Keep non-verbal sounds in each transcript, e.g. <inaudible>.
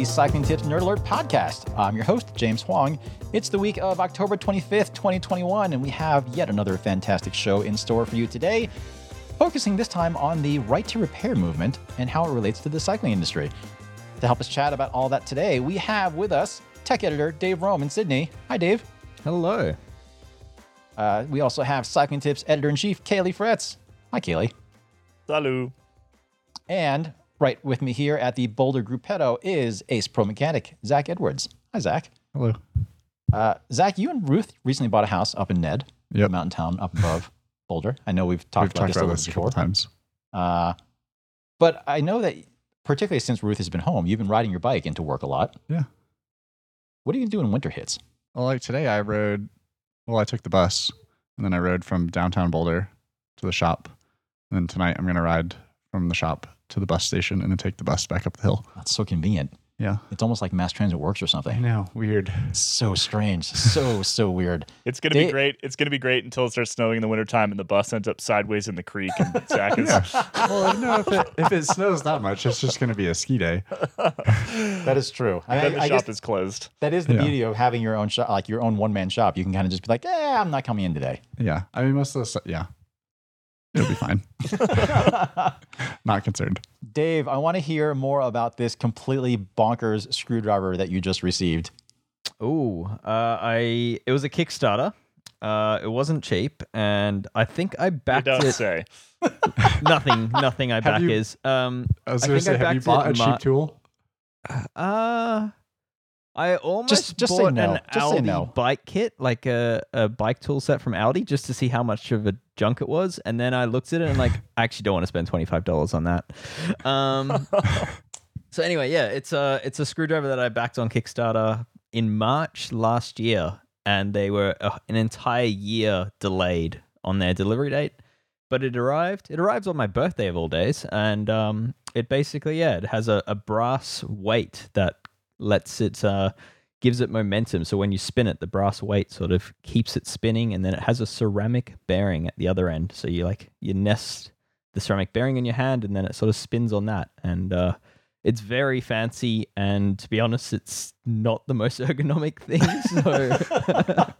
the Cycling Tips Nerd Alert podcast. I'm your host, James Huang. It's the week of October 25th, 2021, and we have yet another fantastic show in store for you today, focusing this time on the right to repair movement and how it relates to the cycling industry. To help us chat about all that today, we have with us tech editor Dave Rome in Sydney. Hi, Dave. Hello. Uh, we also have Cycling Tips editor in chief Caley Fretz. Hi, Caley. Salut. And right with me here at the Boulder Gruppetto is Ace Pro Mechanic, Zach Edwards. Hi, Zach. Hello. Uh, Zach, you and Ruth recently bought a house up in Ned, Yep. a mountain town up above <laughs> Boulder. I know we've We've talked about talked this a about little this before. times. Uh, but I know that, particularly since Ruth has been home, you've been riding your bike into work a lot. Yeah. What are you doing when winter hits? Well, like today, I rode. Well, I took the bus, and then I rode from downtown Boulder to the shop. And then tonight, I'm gonna ride from the shop to the bus station, and then take the bus back up the hill. That's so convenient. Yeah. It's almost like mass transit works or something. know. Weird. So strange. So, <laughs> so weird. It's gonna be great. It's gonna be great until it starts snowing in the wintertime and the bus ends up sideways in the creek and <laughs> Zach is well, no. If it if it snows that much, it's just gonna be a ski day. <laughs> That is true. I, then the I shop guess is closed. that is the Yeah. beauty of having your own shop, like your own one man shop. You can kind of just be like, eh, I'm not coming in today. Yeah. I mean, most of the stu- yeah. It'll be fine. <laughs> Not concerned. Dave, I want to hear more about this completely bonkers screwdriver that you just received. Oh, uh, I it was a Kickstarter. Uh, it wasn't cheap, and I think I You backed don't it. say. <laughs> Nothing, nothing. I Have back you- is. Um, I was I gonna think I say, have you bought a cheap Mar- tool? uh, I almost Just- just bought no. an Just Aldi no. bike kit, like a, a bike tool set from Aldi, just to see how much of a junk it was. And then I looked at it and like, <laughs> I actually don't want to spend twenty five dollars on that. Um, <laughs> so anyway, yeah, it's a it's a screwdriver that I backed on Kickstarter in March last year, and they were uh, an entire year delayed on their delivery date. But it arrived. It arrived on my birthday of all days, and um, it basically yeah, it has a, a brass weight that lets it uh, gives it momentum. So when you spin it, the brass weight sort of keeps it spinning, and then it has a ceramic bearing at the other end. So you like you nest the ceramic bearing in your hand, and then it sort of spins on that, and uh, it's very fancy. And to be honest, it's not the most <laughs> ergonomic thing. So <laughs>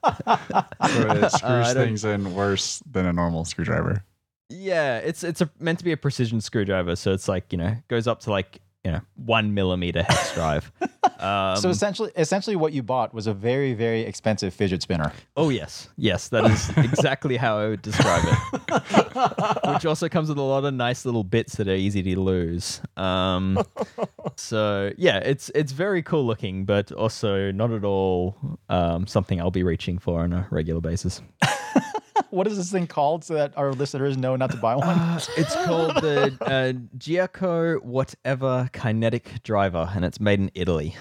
So it <laughs> Uh, screws don't- things in worse than a normal screwdriver. Yeah, it's it's a, meant to be a precision screwdriver, so it's like you know goes up to like you know one millimeter hex <laughs> drive. Um, so essentially, essentially, what you bought was a very, very expensive fidget spinner. oh yes, yes, that is <laughs> exactly how I would describe it. Which also comes with a lot of nice little bits that are easy to lose. Um, so yeah, it's it's very cool looking, but also not at all um, something I'll be reaching for on a regular basis. <laughs> What is this thing called so that our listeners know not to buy one? Uh, it's called the uh, Giaco whatever kinetic driver, and it's made in Italy.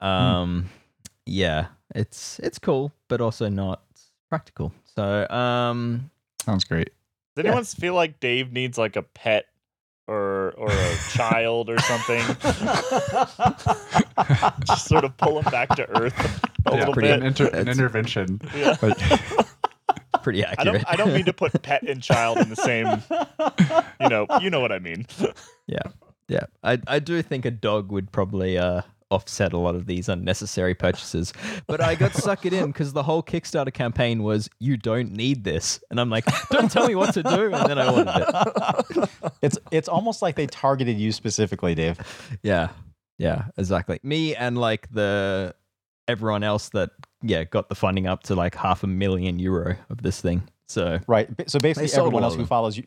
Um, yeah, it's it's cool, but also not practical. So, um, Sounds great. Does anyone feel like Dave needs like a pet or or a <laughs> child or something? <laughs> Just sort of pull him back to earth a yeah, little pretty bit. an, inter- an intervention. Yeah. Like, <laughs> pretty I accurate. don't I don't mean to put pet and child in the same you know, you know what I mean. <laughs> yeah, yeah. I I do think a dog would probably uh offset a lot of these unnecessary purchases. But I got sucked it in because the whole Kickstarter campaign was you don't need this, and I'm like, don't tell me what to do, and then I ordered it. <laughs> it's it's almost like they targeted you specifically, Dave. Yeah. Yeah, exactly. Me and like the everyone else that yeah, got the funding up to like half a million euro of this thing. So Right. So basically, everyone else who follows you,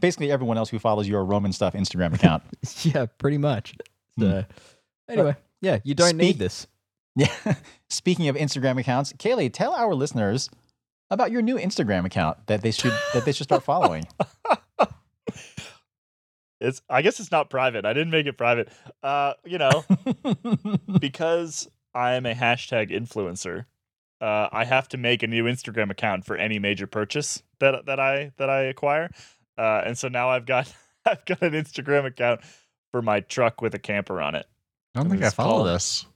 basically everyone else who follows your Roman stuff Instagram <laughs> account. yeah, pretty much. So anyway, yeah, you don't Speak- need this. yeah. <laughs> Speaking of Instagram accounts, Caley, tell our listeners about your new Instagram account that they should that they should start following. <laughs> It's I guess it's not private. I didn't make it private. Uh, you know, because I'm a hashtag influencer, uh, I have to make a new Instagram account for any major purchase that that I that I acquire. Uh, and so now I've got <laughs> I've got an Instagram account for my truck with a camper on it. I don't think I follow this.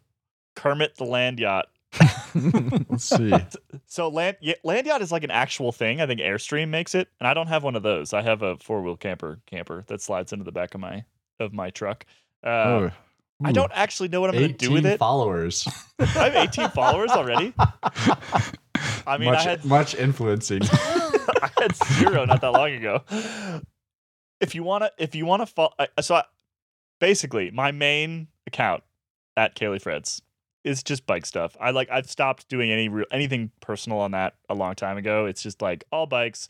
Kermit the Land Yacht. <laughs> Let's see. <laughs> So land y- land yacht is like an actual thing. I think Airstream makes it, and I don't have one of those. I have a four wheel camper camper that slides into the back of my of my truck. Uh, oh, I don't actually know what I'm going to do with it. followers. I have 18 followers already. <laughs> I mean, much, I had much influencing. <laughs> I had zero not that long ago. If you wanna, if you wanna follow, uh, so I, basically, my main account at Caley Fretz is just bike stuff. I like, I've stopped doing any real anything personal on that a long time ago. It's just like all bikes,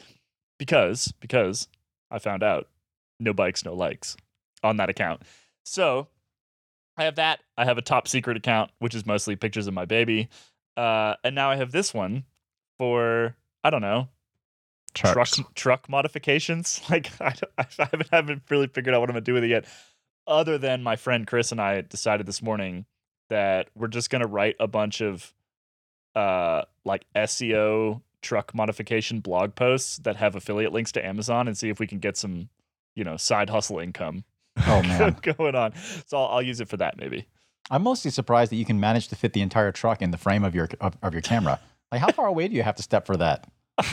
because because I found out no bikes, no likes on that account. So I have that. I have a top secret account, which is mostly pictures of my baby. Uh, and now I have this one for I don't know Trucks. truck truck modifications. <laughs> Like I, I haven't, haven't really figured out what I'm gonna do with it yet. Other than my friend Chris and I decided this morning that we're just gonna write a bunch of uh like SEO truck modification blog posts that have affiliate links to Amazon and see if we can get some you know side hustle income Oh <laughs> man, going on. So I'll, I'll use it for that maybe. I'm mostly surprised that you can manage to fit the entire truck in the frame of your of, of your camera. Like, how far away do you have to step for that?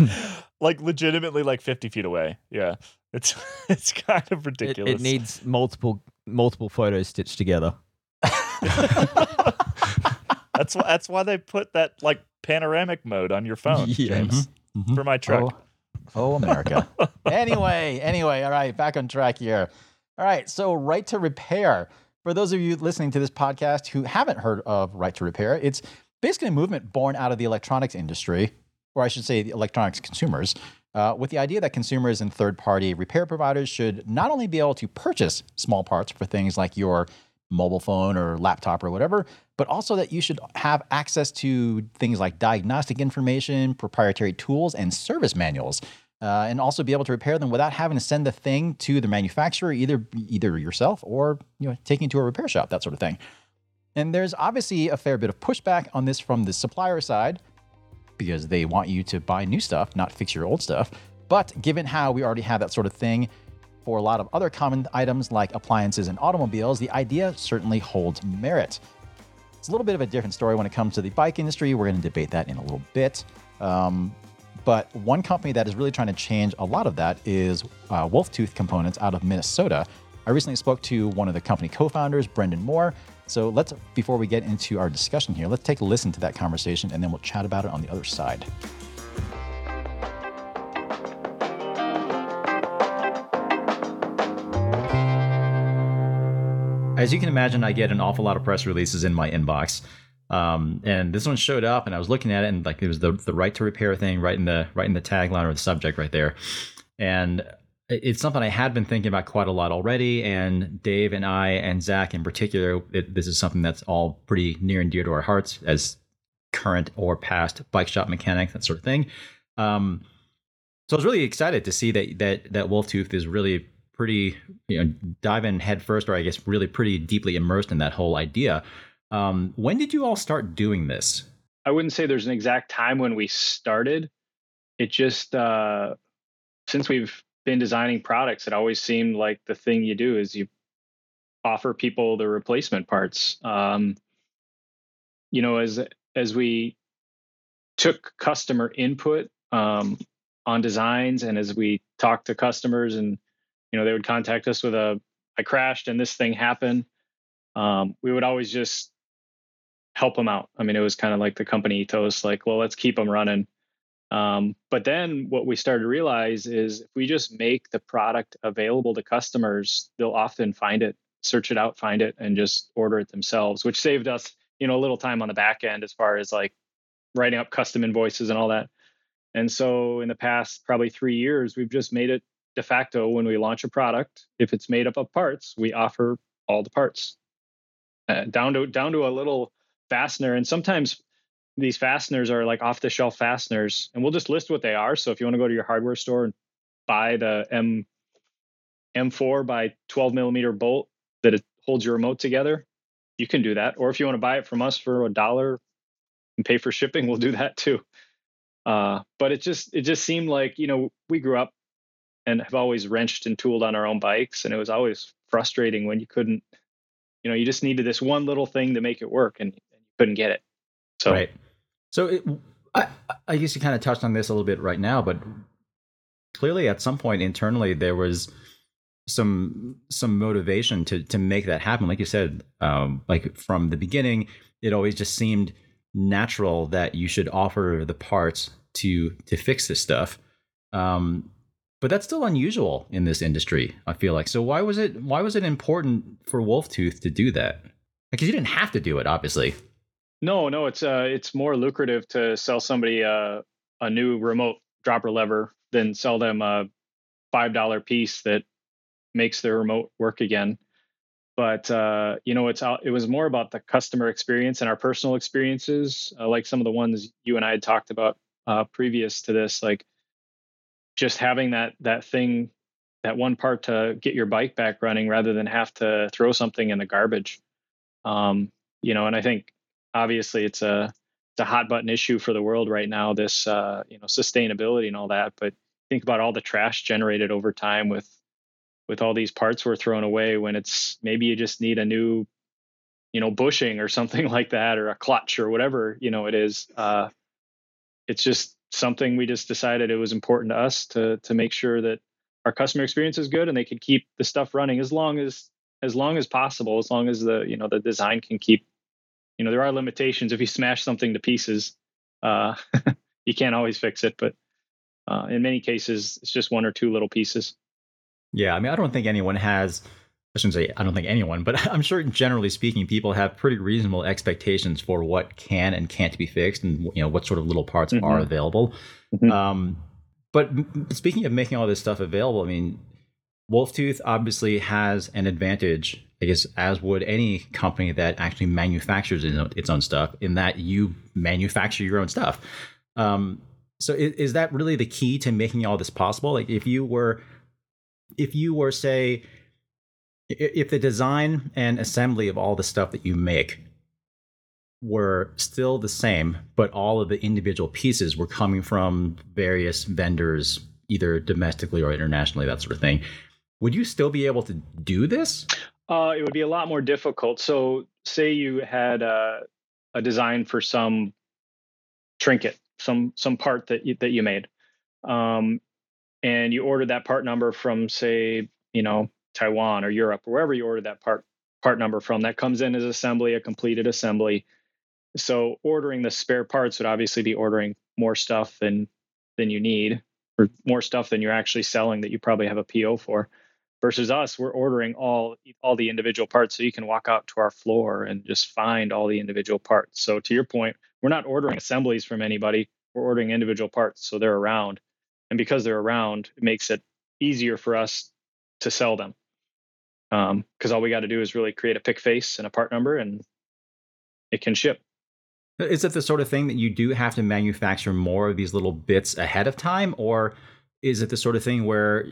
<laughs> like legitimately like 50 feet away. Yeah. It's <laughs> it's kind of ridiculous. it needs multiple multiple photos stitched together. That's why that's why they put that like panoramic mode on your phone, Yeah. James, Mhm. for my truck. Oh, oh America. anyway, anyway, all right, back on track here. All right, so right to repair. For those of you listening to this podcast who haven't heard of Right to Repair, it's basically a movement born out of the electronics industry, or I should say, the electronics consumers, uh, with the idea that consumers and third party repair providers should not only be able to purchase small parts for things like your mobile phone or laptop or whatever, but also that you should have access to things like diagnostic information, proprietary tools, and service manuals. Uh, and also be able to repair them without having to send the thing to the manufacturer, either either yourself or you know taking it to a repair shop, that sort of thing. And there's obviously a fair bit of pushback on this from the supplier side because they want you to buy new stuff, not fix your old stuff. But given how we already have that sort of thing for a lot of other common items like appliances and automobiles, the idea certainly holds merit. It's a little bit of a different story when it comes to the bike industry. We're going to debate that in a little bit. Um, but one company that is really trying to change a lot of that is uh, Wolf Tooth Components out of Minnesota. I recently spoke to one of the company co-founders, Brendan Moore. So let's, before we get into our discussion here, let's take a listen to that conversation and then we'll chat about it on the other side. As you can imagine, I get an awful lot of press releases in my inbox. Um, and this one showed up, and I was looking at it, and like it was the the right to repair thing right in the right in the tagline or the subject right there. And it's something I had been thinking about quite a lot already. And Dave and I and Zach in particular, it, this is something that's all pretty near and dear to our hearts as current or past bike shop mechanics, that sort of thing. Um, so I was really excited to see that that that Wolf Tooth is really pretty, you know, diving first, or I guess really pretty deeply immersed in that whole idea. Um, when did you all start doing this? I wouldn't say there's an exact time when we started. It just uh, since we've been designing products, it always seemed like the thing you do is you offer people the replacement parts. Um, you know, as as we took customer input um, on designs, and as we talked to customers, and you know, they would contact us with a I crashed and this thing happened. Um, we would always just help them out. I mean, it was kind of like the company ethos, like, well, let's keep them running. Um, but then what we started to realize is if we just make the product available to customers, they'll often find it, search it out, find it, and just order it themselves, which saved us, you know, a little time on the back end as far as like writing up custom invoices and all that. And so in the past probably three years, we've just made it de facto when we launch a product, if it's made up of parts, we offer all the parts. Uh, down to down to a little fastener and sometimes these fasteners are like off the shelf fasteners and we'll just list what they are. So if you want to go to your hardware store and buy the m m4 by 12 millimeter bolt that it holds your remote together you can do that. Or if you want to buy it from us for a dollar and pay for shipping <laughs> we'll do that too. Uh, but it just it just seemed like you know we grew up and have always wrenched and tooled on our own bikes and it was always frustrating when you couldn't you know you just needed this one little thing to make it work and, couldn't get it so Right. So it, I, I guess you kind of touched on this a little bit right now, but clearly at some point internally there was some some motivation to to make that happen. Like you said, um, like from the beginning, it always just seemed natural that you should offer the parts to to fix this stuff. Um, but that's still unusual in this industry. I feel like. So why was it why was it important for Wolf Tooth to do that? Because you didn't have to do it, obviously. No, no, it's uh, it's more lucrative to sell somebody uh, a new remote dropper lever than sell them a five dollar piece that makes their remote work again. But uh, you know, it's it was more about the customer experience and our personal experiences, uh, like some of the ones you and I had talked about uh, previous to this, like just having that that thing, that one part to get your bike back running rather than have to throw something in the garbage. Um, you know, and I think obviously it's a it's a hot button issue for the world right now. This uh, you know sustainability and all that, but think about all the trash generated over time with with all these parts we're throwing away when it's maybe you just need a new you know bushing or <laughs> something like that or a clutch or whatever you know it is uh, it's just something we just decided it was important to us to to make sure that our customer experience is good and they could keep the stuff running as long as as long as possible as long as the you know the design can keep you know there are limitations if you smash something to pieces uh, <laughs> you can't always fix it but uh, in many cases it's just one or two little pieces yeah, I mean, I don't think anyone has. I shouldn't say I don't think anyone, but <laughs> I'm sure generally speaking, people have pretty reasonable expectations for what can and can't be fixed, and you know what sort of little parts mm-hmm. are available. Mm-hmm. Um, but speaking of making all this stuff available, I mean, Wolf Tooth obviously has an advantage, I guess, as would any company that actually manufactures its own stuff, in that you manufacture your own stuff. Um, so, is, is that really the key to making all this possible? Like, if you were if you were say if the design and assembly of all the stuff that you make were still the same, but all of the individual pieces were coming from various vendors, either domestically or internationally, that sort of thing, would you still be able to do this? Uh, it would be a lot more difficult. So, say you had a, a design for some trinket, some some part that you, that you made, um, and you ordered that part number from say you know taiwan or europe wherever you ordered that part part number from that comes in as assembly a completed assembly so ordering the spare parts would obviously be ordering more stuff than than you need or more stuff than you're actually selling that you probably have a PO for versus us we're ordering all all the individual parts so you can walk out to our floor and just find all the individual parts so to your point we're not ordering assemblies from anybody we're ordering individual parts so they're around and because they're around, it makes it easier for us to sell them. Because um, all we got to do is really create a pick face and a part number, and it can ship. Is it the sort of thing that you do have to manufacture more of these little bits ahead of time, or is it the sort of thing where,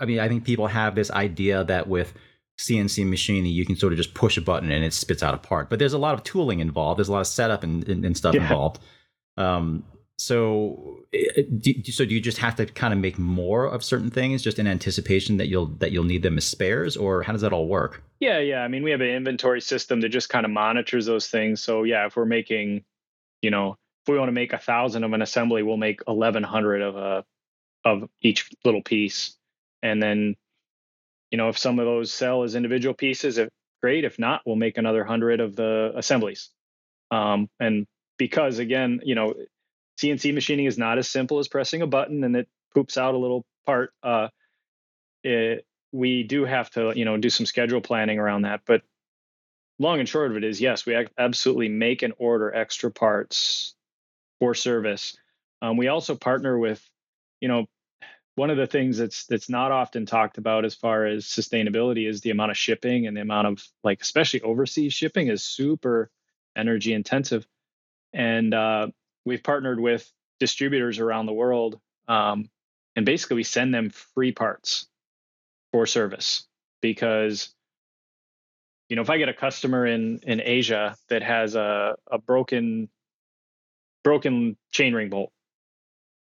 I mean, I think people have this idea that with CNC machining, you can sort of just push a button and it spits out a part. But there's a lot of tooling involved. There's a lot of setup and, and, and stuff yeah. involved. Um, so, eh, so do you just have to kind of make more of certain things just in anticipation that you'll that you'll need them as spares, or how does that all work? Yeah, yeah. I mean, we have an inventory system that just kind of monitors those things. So, yeah, if we're making, you know, if we want to make a thousand of an assembly, we'll make eleven hundred of a of each little piece, and then, you know, if some of those sell as individual pieces, if great. If not, we'll make another hundred of the assemblies. Um, and because again, you know, CNC machining is not as simple as pressing a button and it poops out a little part. Uh, it, we do have to, you know, do some schedule planning around that. But long and short of it is, yes, we absolutely make and order extra parts for service. Um, we also partner with, you know, one of the things that's that's not often talked about as far as sustainability is the amount of shipping and the amount of like especially overseas shipping is super energy intensive. And uh, we've partnered with distributors around the world, um, and basically we send them free parts for service because you know if I get a customer in in Asia that has a a broken broken chain ring bolt,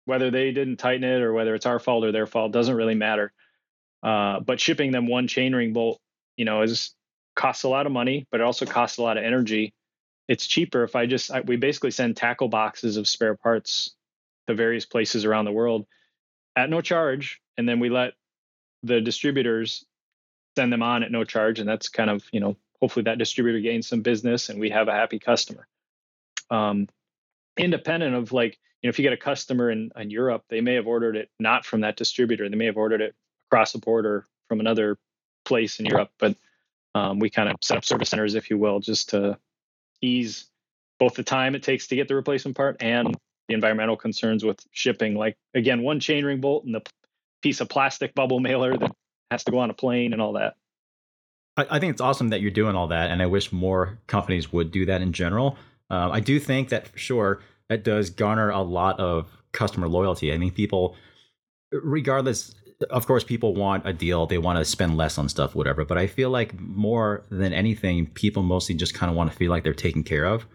whether they didn't tighten it or whether it's our fault or their fault doesn't really matter. Uh, but shipping them one chainring bolt, you know, is costs a lot of money, but it also costs a lot of energy it's cheaper if I just I, we basically send tackle boxes of spare parts to various places around the world at no charge, and then we let the distributors send them on at no charge, and that's kind of you know hopefully that distributor gains some business and we have a happy customer. Um, independent of like you know if you get a customer in, in Europe, they may have ordered it not from that distributor, they may have ordered it across the border from another place in Europe, but um, we kind of set up service centers, if you will, just to ease both the time it takes to get the replacement part and the environmental concerns with shipping. Like again, one chainring bolt and the piece of plastic bubble mailer that has to go on a plane and all that. I, think it's awesome that you're doing all that, and I wish more companies would do that in general. Um, I do think that for sure that does garner a lot of customer loyalty. I mean, people, regardless, of course, people want a deal. They want to spend less on stuff, whatever. But I feel like more than anything, people mostly just kind of want to feel like they're taken care of.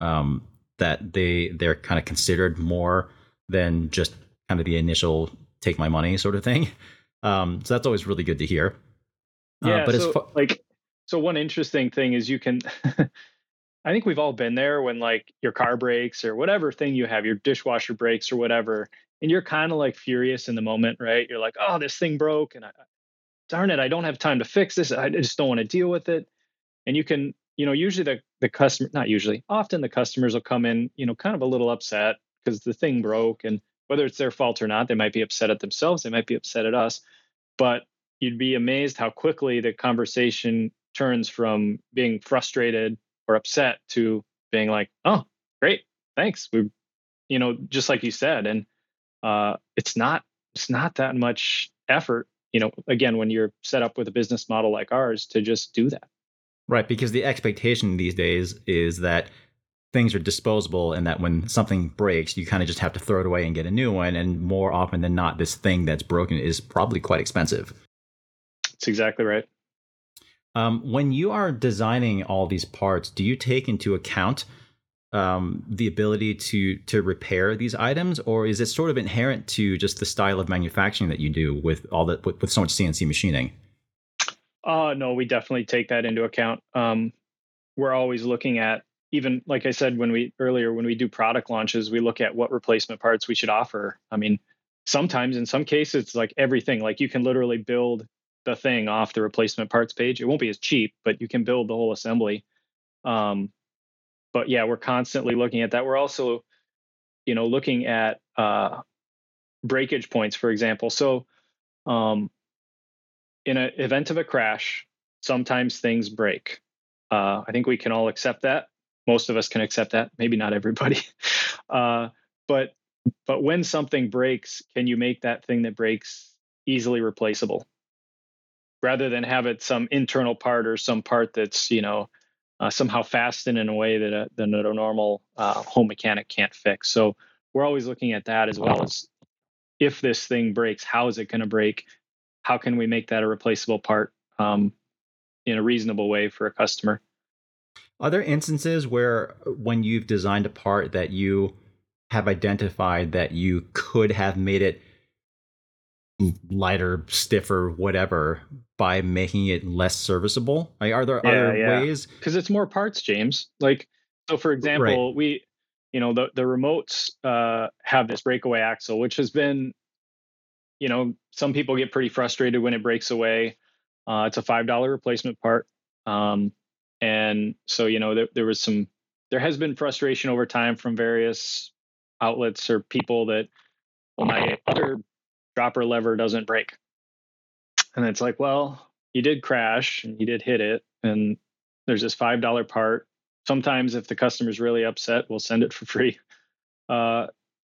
Um, that they they're kind of considered more than just kind of the initial take my money sort of thing. <laughs> Um, so that's always really good to hear. Uh, yeah, uh, but so, like, so one interesting thing is you can. <laughs> I think we've all been there when like your car breaks or whatever thing you have, your dishwasher breaks or whatever, and you're kind of like furious in the moment, right? You're like, oh, this thing broke, and I, darn it, I don't have time to fix this. I just don't want to deal with it. And you can, you know, usually the the customer, not usually, often the customers will come in, you know, kind of a little upset because the thing broke, and whether it's their fault or not, they might be upset at themselves, they might be upset at us, but you'd be amazed how quickly the conversation turns from being frustrated or upset to being like, "Oh, great, thanks." We, you know, just like you said, and uh, it's not it's not that much effort. You know, again, when you're set up with a business model like ours, to just do that. Right, because the expectation these days is that things are disposable and that when something breaks, you kind of just have to throw it away and get a new one. And more often than not, this thing that's broken is probably quite expensive. That's exactly right. Um, when you are designing all these parts, do you take into account um, the ability to to repair these items, or is it sort of inherent to just the style of manufacturing that you do with all that with, with so much CNC machining? Uh, no, we definitely take that into account. Um, we're always looking at even like I said when we earlier when we do product launches, we look at what replacement parts we should offer. I mean, sometimes in some cases it's like everything. Like you can literally build the thing off the replacement parts page. It won't be as cheap, but you can build the whole assembly. Um, but yeah, we're constantly looking at that. We're also, you know, looking at uh, breakage points, for example. So, um, in an event of a crash, sometimes things break. Uh, I think we can all accept that. Most of us can accept that. Maybe not everybody. <laughs> Uh, but but when something breaks, can you make that thing that breaks easily replaceable? Rather than have it some internal part or some part that's you know uh, somehow fastened in a way that a, that a normal uh, home mechanic can't fix. So we're always looking at that as well as if this thing breaks, how is it going to break? How can we make that a replaceable part um, in a reasonable way for a customer? Are there instances where, when you've designed a part, that you have identified that you could have made it lighter, stiffer, whatever, by making it less serviceable? Like, are there yeah, other yeah. ways? Because it's more parts, James. Like, so for example, right. we, you know, the the remotes uh, have this breakaway axle, which has been, you know, some people get pretty frustrated when it breaks away. Uh, it's a five dollar replacement part, um, and so you know there, there was some, there has been frustration over time from various outlets or people that well, my other dropper lever doesn't break. And it's like, well, you did crash and you did hit it, and there's this five dollar part. Sometimes, if the customer's really upset, we'll send it for free. Uh,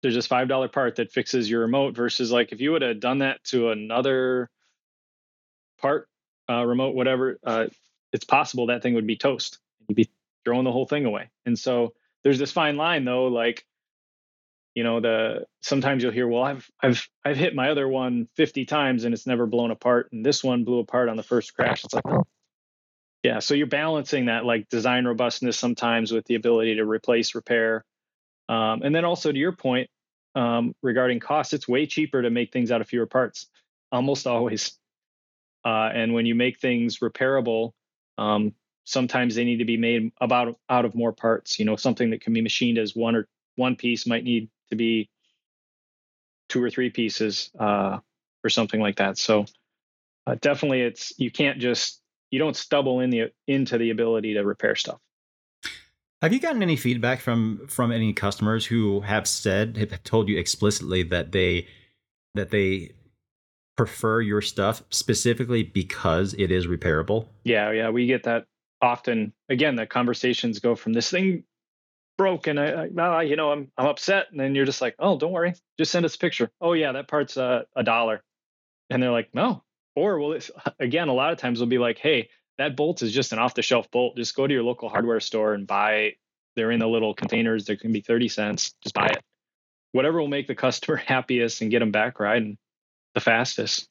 there's this five dollar part that fixes your remote versus like if you would have done that to another part, uh, remote, whatever, uh, it's possible that thing would be toast. You'd be throwing the whole thing away. And so there's this fine line though, like you know the sometimes you'll hear well i've i've i've hit my other one 50 times and it's never blown apart and this one blew apart on the first crash. It's like yeah so you're balancing that like design robustness sometimes with the ability to replace repair. Um, and then also to your point um, regarding cost it's way cheaper to make things out of fewer parts almost always. Uh, and when you make things repairable um, sometimes they need to be made about out of more parts you know something that can be machined as one or one piece might need to be two or three pieces uh, or something like that. So uh, definitely it's you can't just you don't stumble in the into the ability to repair stuff. Have you gotten any feedback from from any customers who have said have told you explicitly that they that they prefer your stuff specifically because it is repairable? Yeah, yeah, we get that often. Again, the conversations go from this thing broke and I, I you know, I'm I'm upset, and then you're just like, oh, don't worry, just send us a picture. Oh yeah, that part's uh, a dollar, and they're like, no. Or well, <laughs> again, a lot of times they'll be like, hey, that bolt is just an off the shelf bolt. Just go to your local hardware store and buy. They're in the little containers. They can be thirty cents. Just buy it. Whatever will make the customer <laughs> happiest and get them back riding the fastest.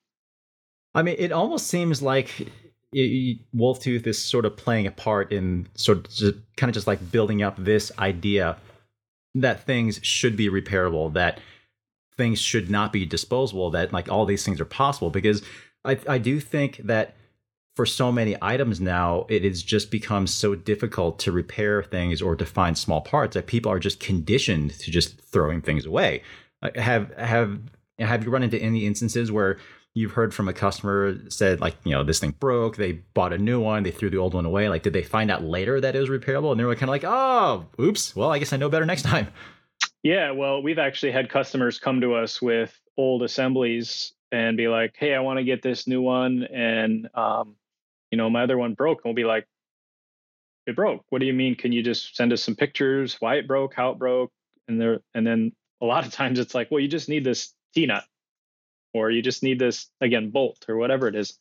I mean, it almost seems like it, Wolf Tooth is sort of playing a part in sort of just, kind of just like building up this idea that things should be repairable, that things should not be disposable, that like all these things are possible. Because I, I do think that for so many items now, it has just become so difficult to repair things or to find small parts that people are just conditioned to just throwing things away. Have have have you run into any instances where you've heard from a customer said like you know this thing broke they bought a new one they threw the old one away. Like did they find out later that it was repairable? And they were kind of like oh oops. Well i guess i know better next time. Yeah well we've actually had customers come to us with old assemblies and be like hey i want to get this new one and um, you know my other one broke and we'll be like it broke. What do you mean? Can you just send us some pictures why it broke how it broke? And there and then a lot of times it's like well you just need this t-nut or you just need this again bolt or whatever it is.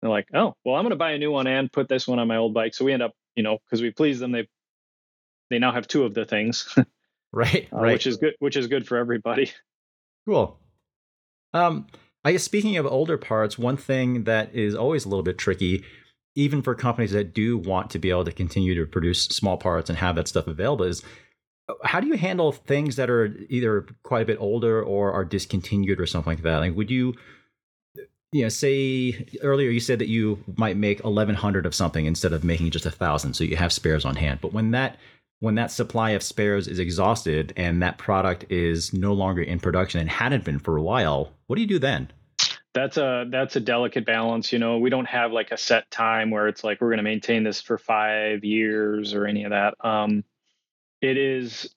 They're like oh well i'm going to buy a new one and put this one on my old bike. So we end up you know because we please them they they now have two of the things <laughs> right uh, right. which is good which is good for everybody. <laughs> Cool. Um i guess speaking of older parts one thing that is always a little bit tricky even for companies that do want to be able to continue to produce small parts and have that stuff available is how do you handle things that are either quite a bit older or are discontinued or something like that? Like, would you, you know, say earlier you said that you might make 1100 of something instead of making just a thousand, so you have spares on hand. But when that when that supply of spares is exhausted and that product is no longer in production and hadn't been for a while, what do you do then? That's a that's a delicate balance. You know, we don't have like a set time where it's like we're going to maintain this for five years or any of that. Um, it is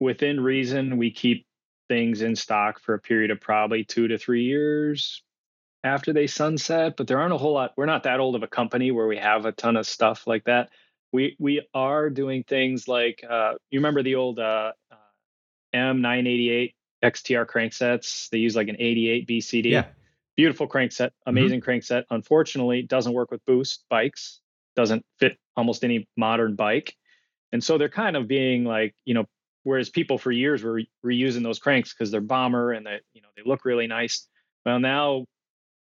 within reason. We keep things in stock for a period of probably two to three years after they sunset, but there aren't a whole lot. We're not that old of a company where we have a ton of stuff like that. We we are doing things like uh, you remember the old uh, uh, M988 XTR cranksets. They use like an 88 BCD. Yeah. Beautiful crankset, amazing mm-hmm. crankset. Unfortunately, doesn't work with boost bikes. Doesn't fit almost any modern bike. And so they're kind of being like, you know, whereas people for years were reusing those cranks because they're bomber and they, you know, they look really nice. Well, now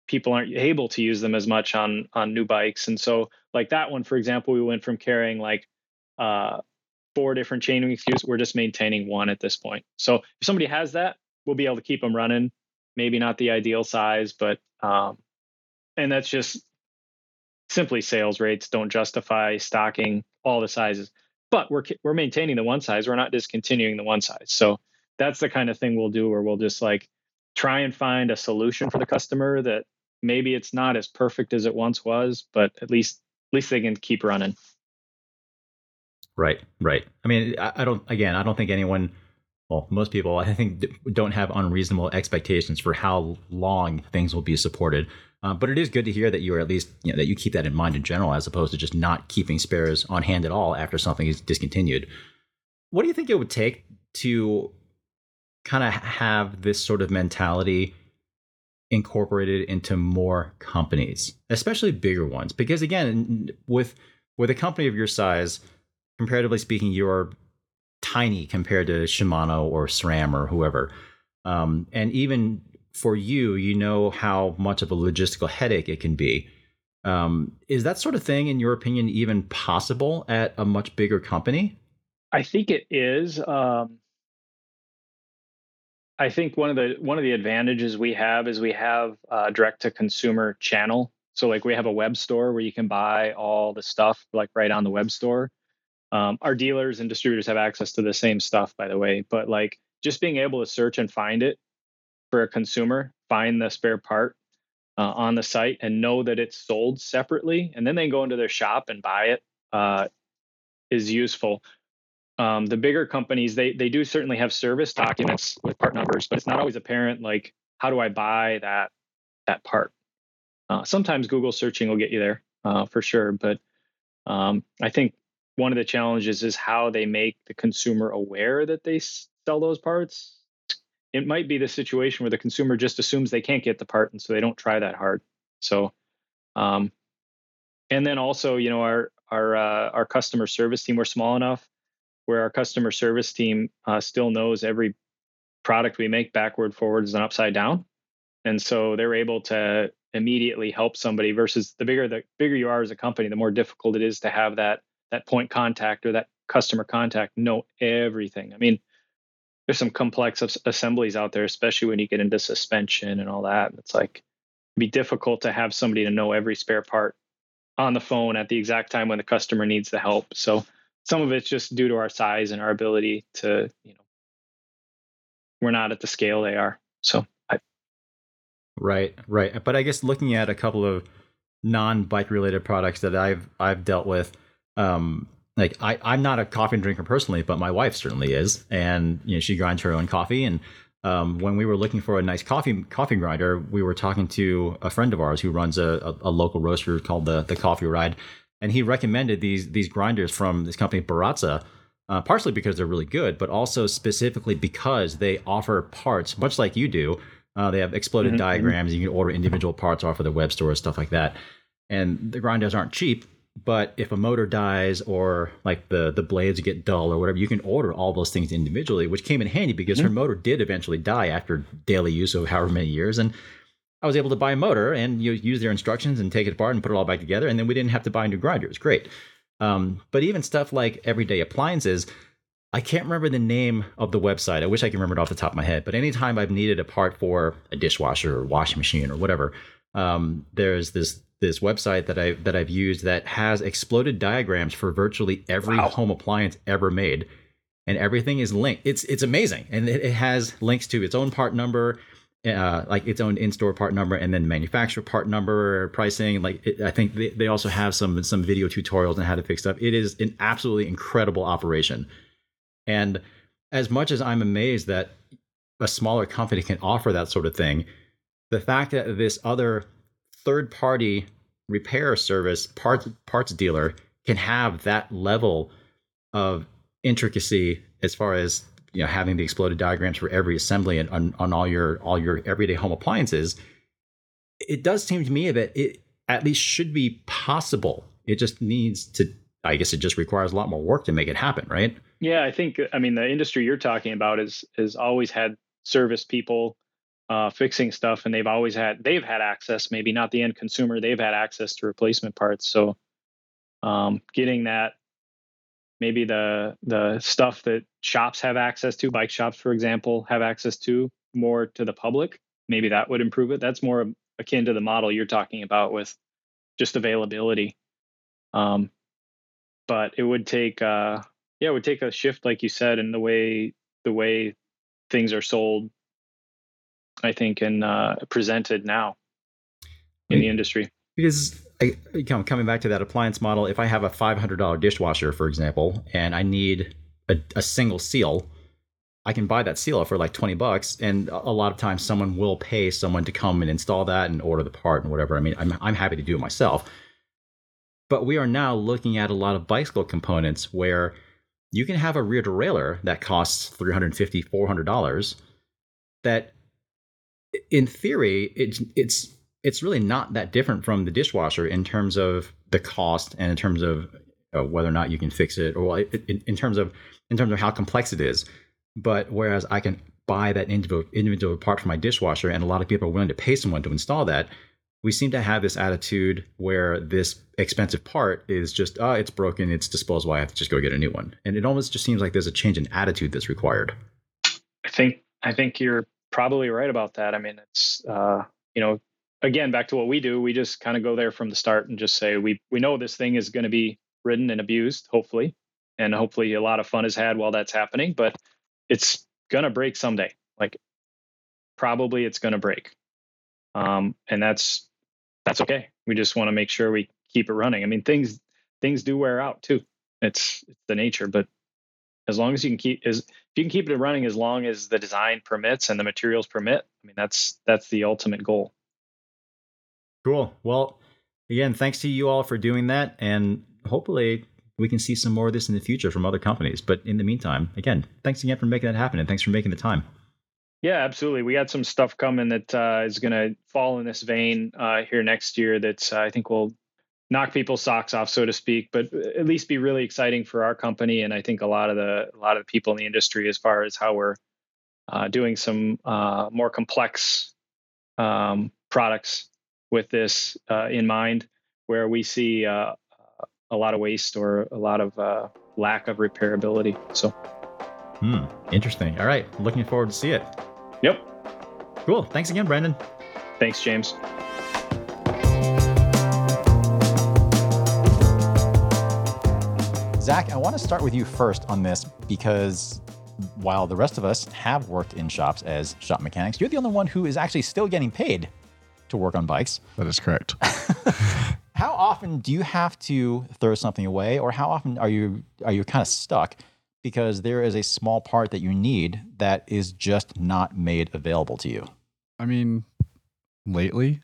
people aren't able to use them as much on on new bikes. And so like that one, for example, we went from carrying like uh, four different chain SKUs. We're just maintaining one at this point. So if somebody has that, we'll be able to keep them running. Maybe not the ideal size, but um, and that's just simply sales rates don't justify stocking all the sizes but we're we're maintaining the one size. We're not discontinuing the one size. So that's the kind of thing we'll do where we'll just like try and find a solution for the customer that maybe it's not as perfect as it once was, but at least at least they can keep running. Right, right. I mean, I, I don't. Again, I don't think anyone well, most people I think don't have unreasonable expectations for how long things will be supported. Uh, but it is good to hear that you are at least you know, that you keep that in mind in general, as opposed to just not keeping spares on hand at all after something is discontinued. What do you think it would take to kind of have this sort of mentality incorporated into more companies, especially bigger ones? Because again, with with a company of your size, comparatively speaking, you're tiny compared to Shimano or SRAM or whoever. Um, and even for you, you know how much of a logistical headache it can be. Um, is that sort of thing, in your opinion, even possible at a much bigger company? I think it is. Um, I think one of the one of the advantages we have is we have a direct to consumer channel. So like we have a web store where you can buy all the stuff like right on the web store. Um, our dealers and distributors have access to the same stuff, by the way, but like just being able to search and find it for a consumer, find the spare part. uh, on the site and know that it's sold separately, and then they go into their shop and buy it uh, is useful. Um, the bigger companies they they do certainly have service documents with part numbers, but it's not always apparent. Like, how do I buy that that part? Uh, sometimes Google searching will get you there uh, for sure, but um, I think one of the challenges is how they make the consumer aware that they sell those parts. It might be the situation where the consumer just assumes they can't get the part, and so they don't try that hard. So, um, and then also, you know, our our uh, our customer service team we're small enough where our customer service team uh, still knows every product we make backward, forwards, and upside down, and so they're able to immediately help somebody. Versus the bigger the bigger you are as a company, the more difficult it is to have that that point contact or that customer contact know everything. I mean, there's some complex assemblies out there, especially when you get into suspension and all that. It's like be difficult to have somebody to know every spare part on the phone at the exact time when the customer needs the help. So some of it's just due to our size and our ability to, you know, we're not at the scale they are. So I Right, right. But I guess looking at a couple of non-bike related products that I've I've dealt with, um, like I, I'm not a coffee drinker personally, but my wife certainly is, and you know she grinds her own coffee. And um, when we were looking for a nice coffee coffee grinder, we were talking to a friend of ours who runs a, a, a local roaster called the the Coffee Ride, and he recommended these these grinders from this company Baratza. Uh, partially because they're really good, but also specifically because they offer parts, much like you do. Uh, they have exploded mm-hmm. diagrams. You can order individual parts off of their web store, stuff like that. And the grinders aren't cheap, but if a motor dies or like the the blades get dull or whatever, you can order all those things individually, which came in handy because mm-hmm. her motor did eventually die after daily use of however many years. And I was able to buy a motor and you use their instructions and take it apart and put it all back together, and then we didn't have to buy a new grinder. It's great. Um, but even stuff like everyday appliances, I can't remember the name of the website. I wish I could remember it off the top of my head. But anytime I've needed a part for a dishwasher or washing machine or whatever, um, there's this this website that I that I've used that has exploded diagrams for virtually every wow. home appliance ever made, and everything is linked. It's it's amazing, and it, it has links to its own part number, uh, like its own in-store part number, and then manufacturer part number, pricing. Like it, I think they, they also have some some video tutorials on how to fix stuff. It is an absolutely incredible operation, and as much as I'm amazed that a smaller company can offer that sort of thing, the fact that this other third party repair service parts parts dealer can have that level of intricacy as far as you know having the exploded diagrams for every assembly and on, on all your all your everyday home appliances it does seem to me that it at least should be possible. It just needs to i guess it just requires a lot more work to make it happen right? Yeah i think i mean the industry you're talking about is has always had service people uh, fixing stuff, and they've always had they've had access. Maybe not the end consumer, they've had access to replacement parts. So um, getting that maybe the the stuff that shops have access to, bike shops, for example, have access to more to the public. Maybe that would improve it. That's more akin to the model you're talking about with just availability. Um, but it would take, uh, yeah, it would take a shift, like you said, in the way the way things are sold I think, and uh, presented now in the industry. Because I, coming back to that appliance model, if I have a $500 dishwasher, for example, and I need a, a single seal, I can buy that seal for like 20 bucks. And a lot of times someone will pay someone to come and install that and order the part and whatever. I mean, I'm, I'm happy to do it myself. But we are now looking at a lot of bicycle components where you can have a rear derailleur that costs $350, $400 that in theory, it's it's it's really not that different from the dishwasher in terms of the cost and in terms of uh, whether or not you can fix it, or in, in, terms of in terms of how complex it is. But whereas I can buy that individual individual part for my dishwasher, and a lot of people are willing to pay someone to install that, we seem to have this attitude where this expensive part is just, oh, it's broken, it's disposable, I have to just go get a new one. And it almost just seems like there's a change in attitude that's required. I think I think you're probably right about that. I mean, it's uh, you know, again, back to what we do, we just kind of go there from the start and just say we we know this thing is going to be ridden and abused, hopefully, and hopefully a lot of fun is had while that's happening, but it's gonna break someday. Like probably it's gonna break. Um, and that's that's okay. We just want to make sure we keep it running. I mean, things things do wear out too. It's it's the nature, but as long as you can keep as you can keep it running as long as the design permits and the materials permit, I mean that's that's the ultimate goal. Cool. Well, again, thanks to you all for doing that, and hopefully we can see some more of this in the future from other companies. But in the meantime, again, thanks again for making that happen, and thanks for making the time. Yeah, absolutely. We got some stuff coming that uh, is going to fall in this vein uh, here next year. That uh, I think will knock people's socks off, so to speak, but at least be really exciting for our company, and I think a lot of the a lot of the people in the industry as far as how we're uh, doing some uh, more complex um, products with this uh, in mind, where we see a lot of waste or a lot of lack of repairability. So. Hmm. Interesting. All right. Looking forward to see it. Yep. Cool. Thanks again, Brandon. Thanks, James. Zach, I want to start with you first on this because while the rest of us have worked in shops as shop mechanics, you're the only one who is actually still getting paid to work on bikes. That is correct. <laughs> how often do you have to throw something away or how often are you are you kind of stuck because there is a small part that you need that is just not made available to you. I mean, lately,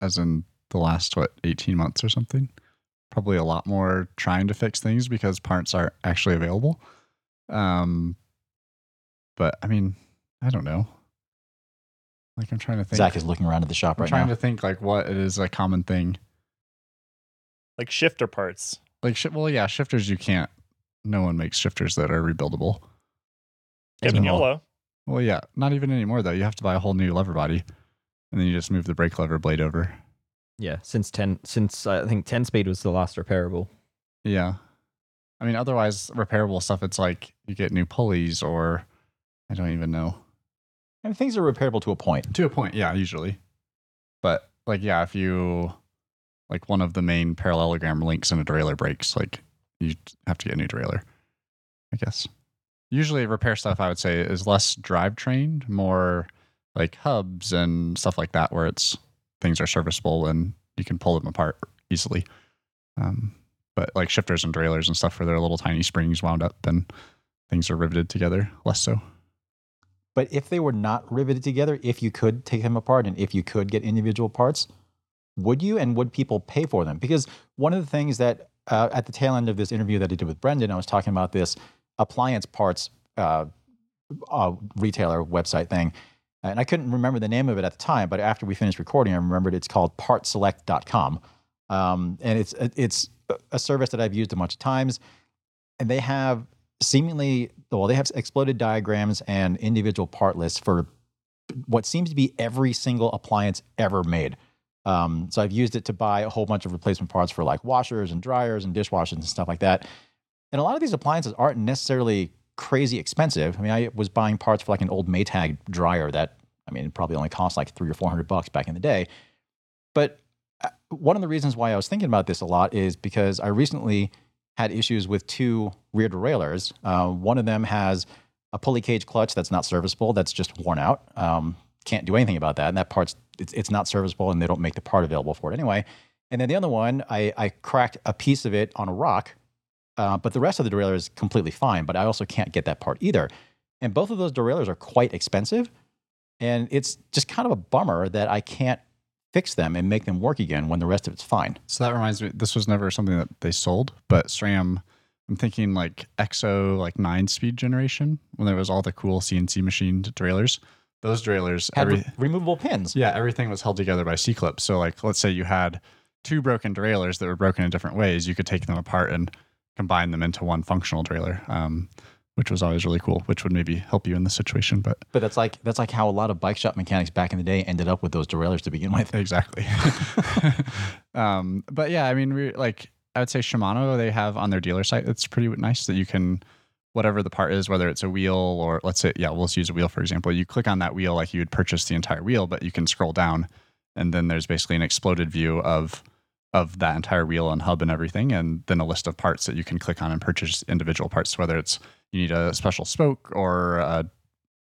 as in the last, what, 18 months or something, probably a lot more trying to fix things because parts are actually available. Um, but I mean, I don't know. Like I'm trying to think. Zach is looking around at the shop right now. I'm right trying now. to think like what it is a common thing. Like shifter parts. Like shi- well, yeah, shifters you can't no one makes shifters that are rebuildable. Kevin So- YOLO. Well, yeah, not even anymore though. You have to buy a whole new lever body, and then you just move the brake lever blade over. Yeah, since ten, since I think ten speed was the last repairable. Yeah, I mean, otherwise repairable stuff. It's like you get new pulleys, or I don't even know. And things are repairable to a point. To a point, yeah, usually. But like, yeah, if you like one of the main parallelogram links in a derailleur breaks, like you have to get a new derailleur. I guess. Usually, repair stuff I would say is less drivetrain, more like hubs and stuff like that, where it's things are serviceable and you can pull them apart easily. Um, but like shifters and derailleurs and stuff, where they're little tiny springs wound up and things are riveted together, less so. But if they were not riveted together, if you could take them apart and if you could get individual parts, would you and would people pay for them? Because one of the things that uh, at the tail end of this interview that I did with Brendan, I was talking about this appliance parts uh, uh, retailer website thing. And I couldn't remember the name of it at the time, but after we finished recording, I remembered it's called partselect.com. Um, and it's it's a service that I've used a bunch of times. And they have seemingly, well, they have exploded diagrams and individual part lists for what seems to be every single appliance ever made. Um, so I've used it to buy a whole bunch of replacement parts for like washers and dryers and dishwashers and stuff like that. And a lot of these appliances aren't necessarily crazy expensive. I mean, I was buying parts for like an old Maytag dryer that, I mean, probably only cost like three or four hundred bucks back in the day. But uh, one of the reasons why I was thinking about this a lot is because I recently had issues with two rear derailleurs. Uh, one of them has a pulley cage clutch that's not serviceable, that's just worn out. Um, can't do anything about that. And that part's it's, it's not serviceable and they don't make the part available for it anyway. And then the other one, I, I cracked a piece of it on a rock, uh, but the rest of the derailleur is completely fine. But I also can't get that part either. And both of those derailleurs are quite expensive. And it's just kind of a bummer that I can't fix them and make them work again when the rest of it's fine. So that reminds me, this was never something that they sold, but SRAM, I'm thinking like EXO, like nine speed generation, when there was all the cool CNC machined derailleurs. Those derailleurs, Had every, re- removable pins. yeah, everything was held together by C clips. So, like, let's say you had two broken derailleurs that were broken in different ways, you could take them apart and combine them into one functional derailleur, um, which was always really cool, which would maybe help you in this situation. But But that's like that's like how a lot of bike shop mechanics back in the day ended up with those derailleurs to begin with. exactly. <laughs> um, but yeah, I mean, we like I would say Shimano they have on their dealer site. It's pretty nice that you can whatever the part is, whether it's a wheel or let's say yeah, we'll just use a wheel for example. You click on that wheel like you would purchase the entire wheel, but you can scroll down and then there's basically an exploded view of of that entire wheel and hub and everything, and then a list of parts that you can click on and purchase individual parts, whether it's you need a special spoke or a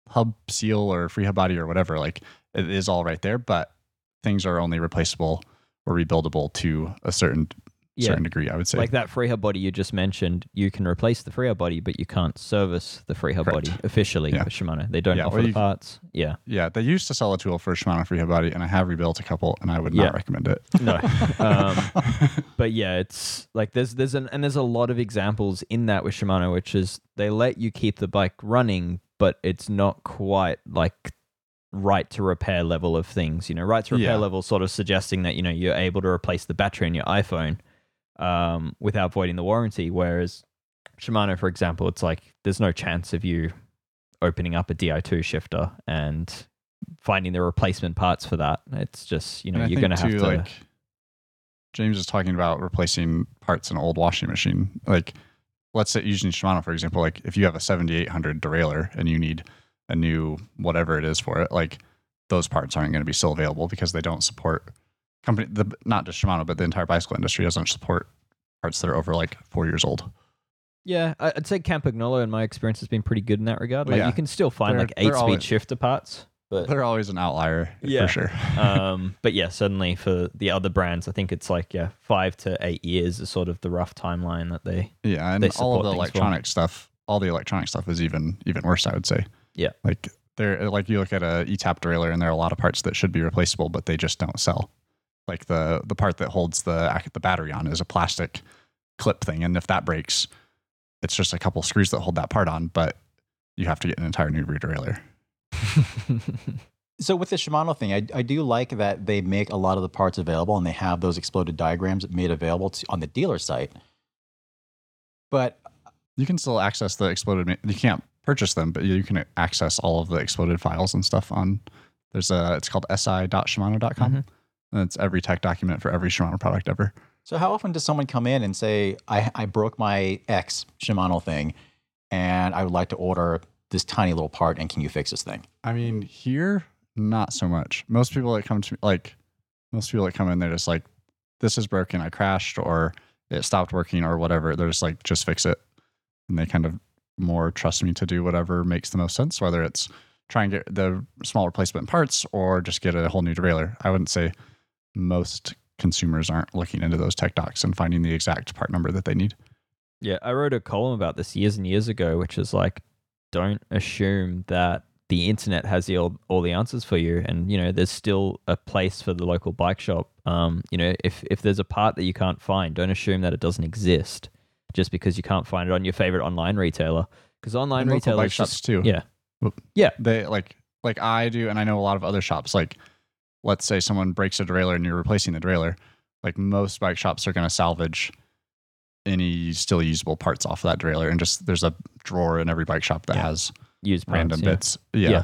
hub seal or free hub body or whatever. Like it is all right there, but things are only replaceable or rebuildable to a certain Yeah. certain degree. I would say. Like that freehub body you just mentioned, you can replace the freehub body, but you can't service the freehub Correct. body officially Yeah. with Shimano. They don't Yeah, offer well, the parts. Yeah. yeah, they used to sell a tool for Shimano Freehub Body, and I have rebuilt a couple, and I would Yeah. not recommend it. No. <laughs> um, but yeah, it's like there's there's an and there's a lot of examples in that with Shimano, which is they let you keep the bike running, but it's not quite like right to repair level of things. You know, right to repair level sort of suggesting that you know you're able to replace the battery in your iPhone um, without voiding the warranty, whereas Shimano, for example, it's like there's no chance of you opening up a Di2 shifter and finding the replacement parts for that. It's just you know you're going to have to. like James is talking about replacing parts in an old washing machine. Like, let's say using Shimano for example. Like, if you have a 7800 derailleur and you need a new whatever it is for it, like those parts aren't going to be still available because they don't support company. The not just Shimano, but the entire bicycle industry doesn't support parts that are over like four years old. Yeah, I'd say Campagnolo, in my experience, has been pretty good in that regard. Like yeah. you can still find They're- like eight-speed always- shifter parts, but They're always an outlier Yeah. for sure. <laughs> um, but yeah, certainly for the other brands, I think it's like yeah, five to eight years is sort of the rough timeline that they. Yeah, and they all of the electronic stuff, all the electronic stuff is even even worse. I would say. Yeah. like there, like you look at a ETAP derailleur, and there are a lot of parts that should be replaceable, but they just don't sell. Like the the part that holds the the battery on is a plastic clip thing, and if that breaks, it's just a couple screws that hold that part on, but you have to get an entire new rear derailleur. So with the Shimano thing, I, I do like that they make a lot of the parts available and they have those exploded diagrams made available to, on the dealer site. But You can still access the exploded. You can't purchase them, but you can access all of the exploded files and stuff on. There's a. It's called si.shimano.com. Mhm. And it's every tech document for every Shimano product ever. so how often does someone come in and say, I, I broke my X Shimano thing and I would like to order this tiny little part and can you fix this thing? I mean, here, not so much. Most people that come to me, like, most people that come in, they're just like, this is broken. I crashed or it stopped working or whatever. They're just like, just fix it. And they kind of more trust me to do whatever makes the most sense, whether it's try and get the small replacement parts or just get a whole new derailleur. I wouldn't say most consumers aren't looking into those tech docs and finding the exact part number that they need. Yeah, I wrote a column about this years and years ago, which is like, don't assume that the internet has the all, all the answers for you, and you know, there's still a place for the local bike shop. Um, you know, if if there's a part that you can't find, don't assume that it doesn't exist just because you can't find it on your favorite online retailer. Because online And retailers bike shops just- too. yeah, they like like I do, and I know a lot of other shops. Like, let's say someone breaks a derailleur and you're replacing the derailleur. Like most bike shops are going to salvage any still usable parts off of that derailleur, and just there's a drawer in every bike shop that Yeah. has used random parts, yeah. bits. Yeah. Yeah.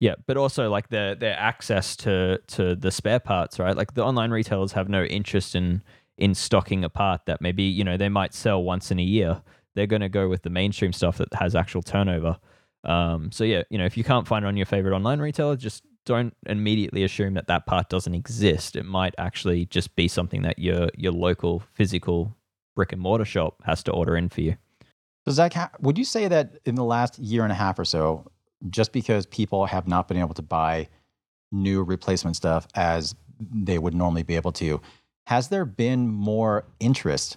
Yeah, but also like their their access to to the spare parts, right? Like the online retailers have no interest in in stocking a part that maybe you know they might sell once in a year. They're going to go with the mainstream stuff that has actual turnover. Um, so yeah, you know if you can't find it on your favorite online retailer, just don't immediately assume that that part doesn't exist. It might actually just be something that your your local physical brick and mortar shop has to order in for you. So Zach, ha- would you say that in the last year and a half or so, just because people have not been able to buy new replacement stuff as they would normally be able to, has there been more interest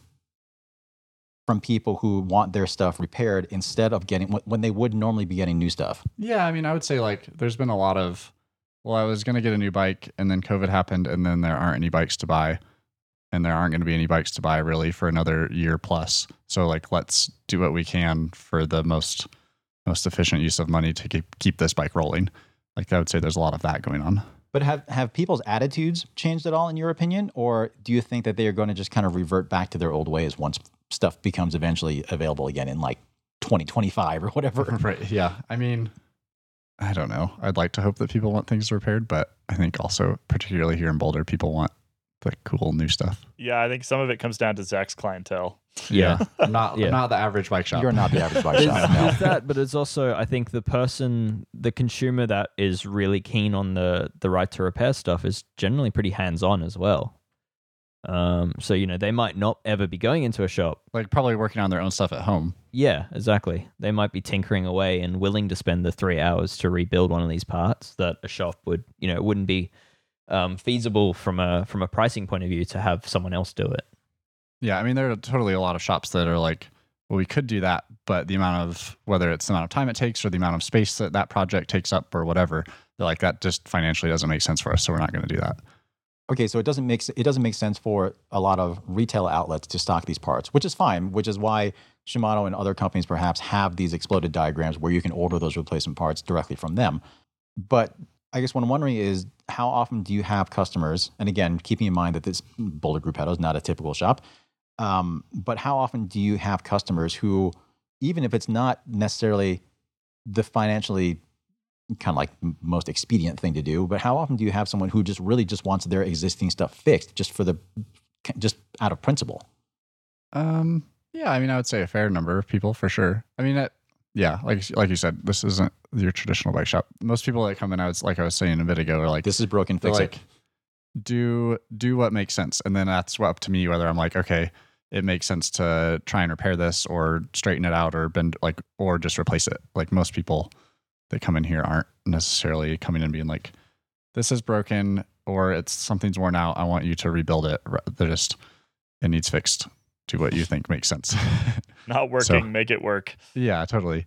from people who want their stuff repaired instead of getting when- when they would normally be getting new stuff? Yeah, I mean, I would say like there's been a lot of. Well, I was going to get a new bike, and then COVID happened, and then there aren't any bikes to buy, and there aren't going to be any bikes to buy really for another year plus. So like, let's do what we can for the most most efficient use of money to keep keep this bike rolling. Like I would say, there's a lot of that going on. But have have people's attitudes changed at all in your opinion, or do you think that they are going to just kind of revert back to their old ways once stuff becomes eventually available again in like 2025 or whatever? <laughs> right? Yeah. I mean, I don't know. I'd like to hope that people want things repaired, but I think also, particularly here in Boulder, people want the cool new stuff. Yeah, I think some of it comes down to Zach's clientele. Yeah. <laughs> Not Yeah. Not the average bike shop. You're not the average bike <laughs> shop. No. there's <laughs> that, but it's also I think the person, the consumer that is really keen on the the right to repair stuff is generally pretty hands on as well. Um, so you know they might not ever be going into a shop. like probably working on their own stuff at home. Yeah, exactly. They might be tinkering away and willing to spend the three hours to rebuild one of these parts that a shop would, you know, it wouldn't be um, feasible from a from a pricing point of view to have someone else do it. Yeah, I mean, there are totally a lot of shops that are like, well, we could do that, but the amount of whether it's the amount of time it takes or the amount of space that that project takes up or whatever, they're like that just financially doesn't make sense for us, so we're not going to do that. Okay, so it doesn't make it doesn't make sense for a lot of retail outlets to stock these parts, which is fine. Which is why Shimano and other companies perhaps have these exploded diagrams where you can order those replacement parts directly from them. But I guess what I'm wondering is how often do you have customers? And again, keeping in mind that this Boulder Gruppetto is not a typical shop, um, but how often do you have customers who, even if it's not necessarily the financially kind of like most expedient thing to do, but how often do you have someone who just really just wants their existing stuff fixed just for the just out of principle? Um, yeah, I mean, I would say a fair number of people for sure. I mean, it, yeah, like like you said, this isn't your traditional bike shop. Most people that come in, I was like I was saying a bit ago, are like This is broken, fix like, it. do do what makes sense, and then that's up to me whether I'm like, okay, it makes sense to try and repair this or straighten it out or bend like or just replace it. Like most people that come in here aren't necessarily coming in being like, this is broken or it's something's worn out. I want you to rebuild it. They're just it needs fixed. Do what you think makes sense. <laughs> Not working, So- make it work. yeah, totally.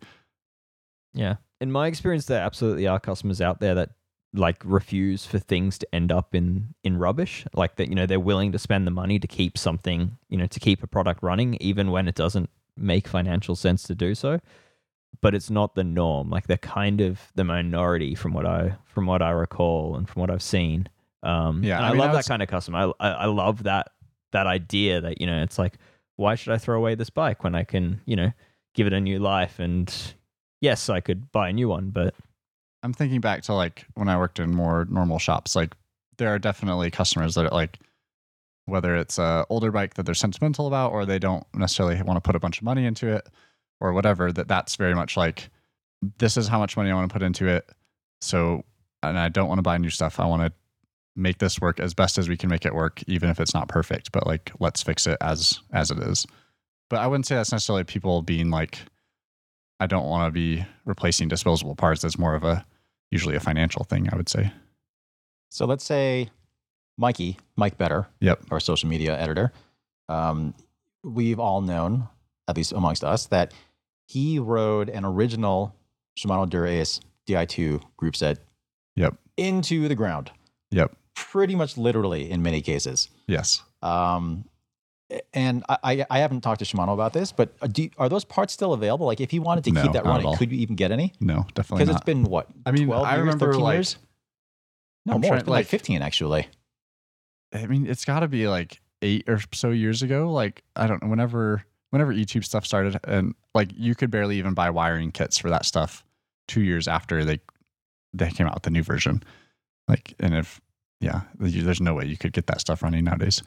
Yeah. In my experience, there absolutely are customers out there that like refuse for things to end up in in rubbish. Like that, you know, they're willing to spend the money to keep something, you know, to keep a product running, even when it doesn't make financial sense to do so. But it's not the norm. Like they're kind of the minority from what I from what I recall and from what I've seen. Um, Yeah, and I I, mean, love I that kind of customer. I, I I love that that idea that you know it's like why should I throw away this bike when I can you know give it a new life and yes, I could buy a new one, but I'm thinking back to like when I worked in more normal shops. Like there are definitely customers that are like, whether it's a older bike that they're sentimental about, or they don't necessarily want to put a bunch of money into it, or whatever. That that's very much like, this is how much money I want to put into it. So, and I don't want to buy new stuff. I want to make this work as best as we can make it work, even if it's not perfect. But like, let's fix it as as it is. But I wouldn't say that's necessarily people being like, I don't want to be replacing disposable parts. That's more of a usually a financial thing, I would say. So let's say Mikey, Mike Better, Yep. our social media editor, um, we've all known, at least amongst us, that he rode an original Shimano Dura-Ace Di2 group set Yep. into the ground, Yep. pretty much literally in many cases. Yes. Um, and I, I, I haven't talked to Shimano about this, but uh, do, are those parts still available? Like, if he wanted to No, keep that not running, could you even get any? No, definitely Because it's been what? I mean, 12 I years, remember 13 like years? No I'm more. trying- It's been like like- 15 actually. I mean, it's got to be like eight or so years ago. Like I don't know. Whenever whenever YouTube stuff started, and like you could barely even buy wiring kits for that stuff two years after they they came out with the new version. Like, and if yeah, there's no way you could get that stuff running nowadays.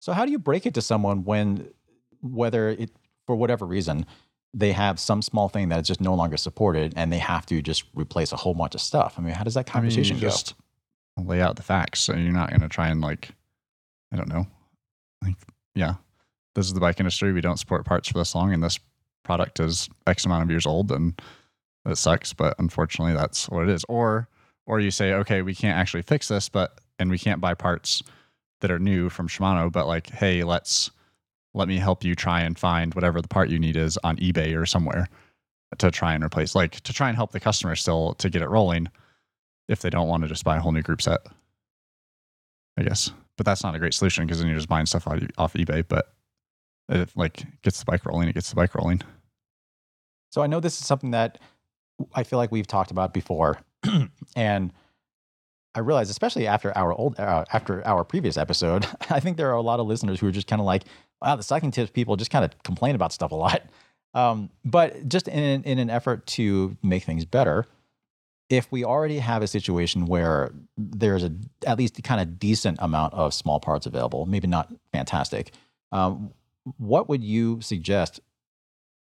So how do you break it to someone when, whether it for whatever reason, they have some small thing that is just no longer supported, and they have to just replace a whole bunch of stuff? I mean, how does that I mean, conversation go? just lay out the facts. So you're not going to try and like, I don't know, like yeah, this is the bike industry. We don't support parts for this long, and this product is X amount of years old, and it sucks. But unfortunately, that's what it is. Or or you say, okay, we can't actually fix this, but and we can't buy parts that are new from Shimano, but like, hey, let's let me help you try and find whatever the part you need is on eBay or somewhere to try and replace, like to try and help the customer still to get it rolling if they don't want to just buy a whole new group set. I guess, but that's not a great solution because then you're just buying stuff off, eBay. But it like gets the bike rolling, it gets the bike rolling. So I know this is something that I feel like we've talked about before, <clears throat> and I realize, especially after our old uh, after our previous episode, <laughs> I think there are a lot of listeners who are just kind of like, "Wow, the cycling tips people just kind of complain about stuff a lot." <laughs> Um, but just in in an effort to make things better, if we already have a situation where there's a at least kind of decent amount of small parts available, maybe not fantastic, um, what would you suggest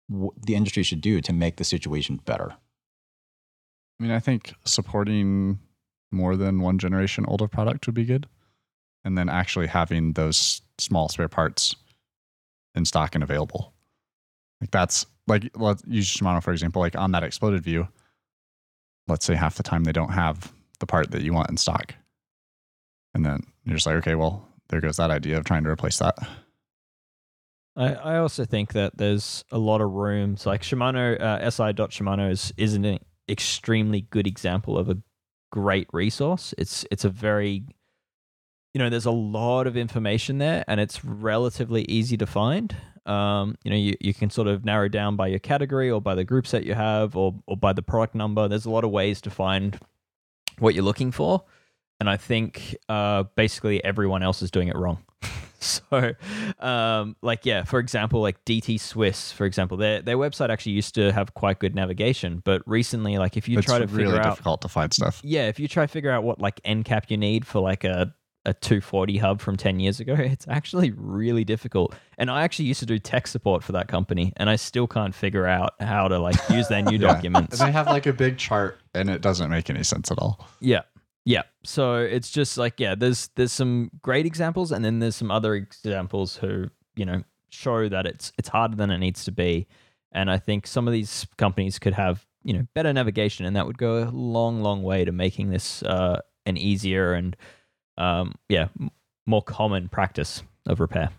the industry should do to make the situation better? I mean, I think supporting more than one generation older product would be good. And then actually having those small spare parts in stock and available. Like that's like let's use Shimano for example, like on that exploded view, let's say half the time they don't have the part that you want in stock. And then you're just like, okay, well, there goes that idea of trying to replace that. I, I also think that there's a lot of rooms like Shimano, uh, si.shimano is, is an extremely good example of a great resource. It's it's a very you know, there's a lot of information there and it's relatively easy to find. Um, you know, you, you can sort of narrow down by your category or by the group set you have or, or by the product number. There's a lot of ways to find what you're looking for. And I think uh, basically everyone else is doing it wrong. <laughs> so, um, like, yeah, for example, like DT Swiss, for example, their their website actually used to have quite good navigation, but recently, like, if you it's try to really figure out, difficult to find stuff. yeah, if you try to figure out what like end cap you need for like a a 240 hub from 10 years ago, <laughs> it's actually really difficult. And I actually used to do tech support for that company, and I still can't figure out how to like use their new <laughs> Yeah. documents. They have like a big chart and it doesn't make any sense at all. Yeah. Yeah. So it's just like, yeah, there's there's some great examples and then there's some other examples who, you know, show that it's it's harder than it needs to be. And I think some of these companies could have, you know, better navigation and that would go a long, long way to making this uh an easier and um yeah, m- more common practice of repair.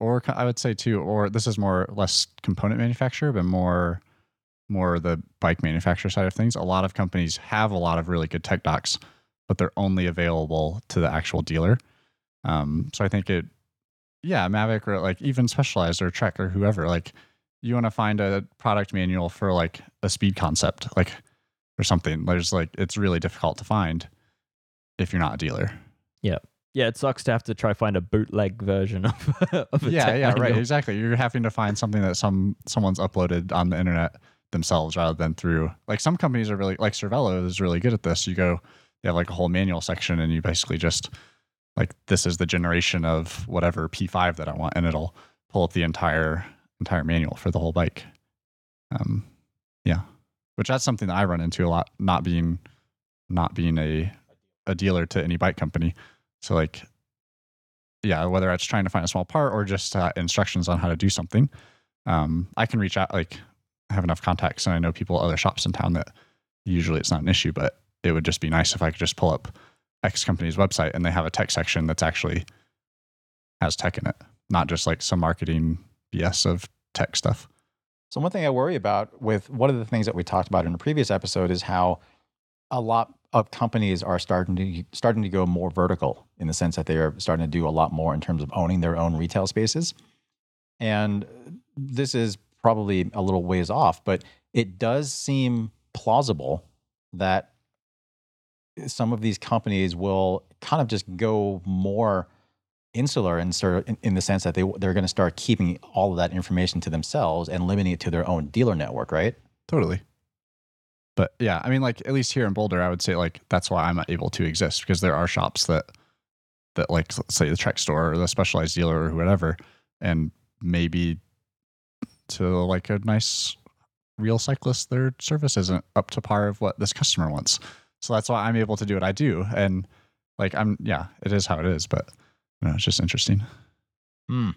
Or I would say too, or this is more less component manufacturer, but more more the bike manufacturer side of things. A lot of companies have a lot of really good tech docs, but they're only available to the actual dealer. Um, so I think it, yeah, Mavic or like even Specialized or Trek or whoever, like you want to find a product manual for like a speed concept, like or something. There's like it's really difficult to find if you're not a dealer. Yeah, Yeah, it sucks to have to try find a bootleg version of, <laughs> of a yeah, yeah, right, exactly. You're having to find something that some someone's uploaded on the internet themselves rather than through like some companies are really like Cervelo is really good at this. You go, they have like a whole manual section, and you basically just like this is the generation of whatever P5 that I want, and it'll pull up the entire entire manual for the whole bike. Um, yeah, which that's something that I run into a lot, not being not being a a dealer to any bike company. So like yeah, whether it's trying to find a small part or just uh, instructions on how to do something, um, I can reach out. Like, I have enough contacts and I know people at other shops in town that usually it's not an issue, but it would just be nice if I could just pull up X company's website and they have a tech section that's actually has tech in it, not just like some marketing BS of tech stuff. So one thing I worry about with one of the things that we talked about in a previous episode is how a lot of companies are starting to starting to go more vertical in the sense that they are starting to do a lot more in terms of owning their own retail spaces. And this is probably a little ways off, but it does seem plausible that some of these companies will kind of just go more insular in, sort in, in the sense that they they're going to start keeping all of that information to themselves and limiting it to their own dealer network, right? Totally. But yeah, I mean, like at least here in Boulder, I would say like that's why I'm able to exist because there are shops that that like say the Trek store or the specialized dealer or whatever, and maybe to like a nice real cyclist, their service isn't up to par of what this customer wants. So that's why I'm able to do what I do, and like I'm yeah, it is how it is, but you know, it's just interesting. Hmm.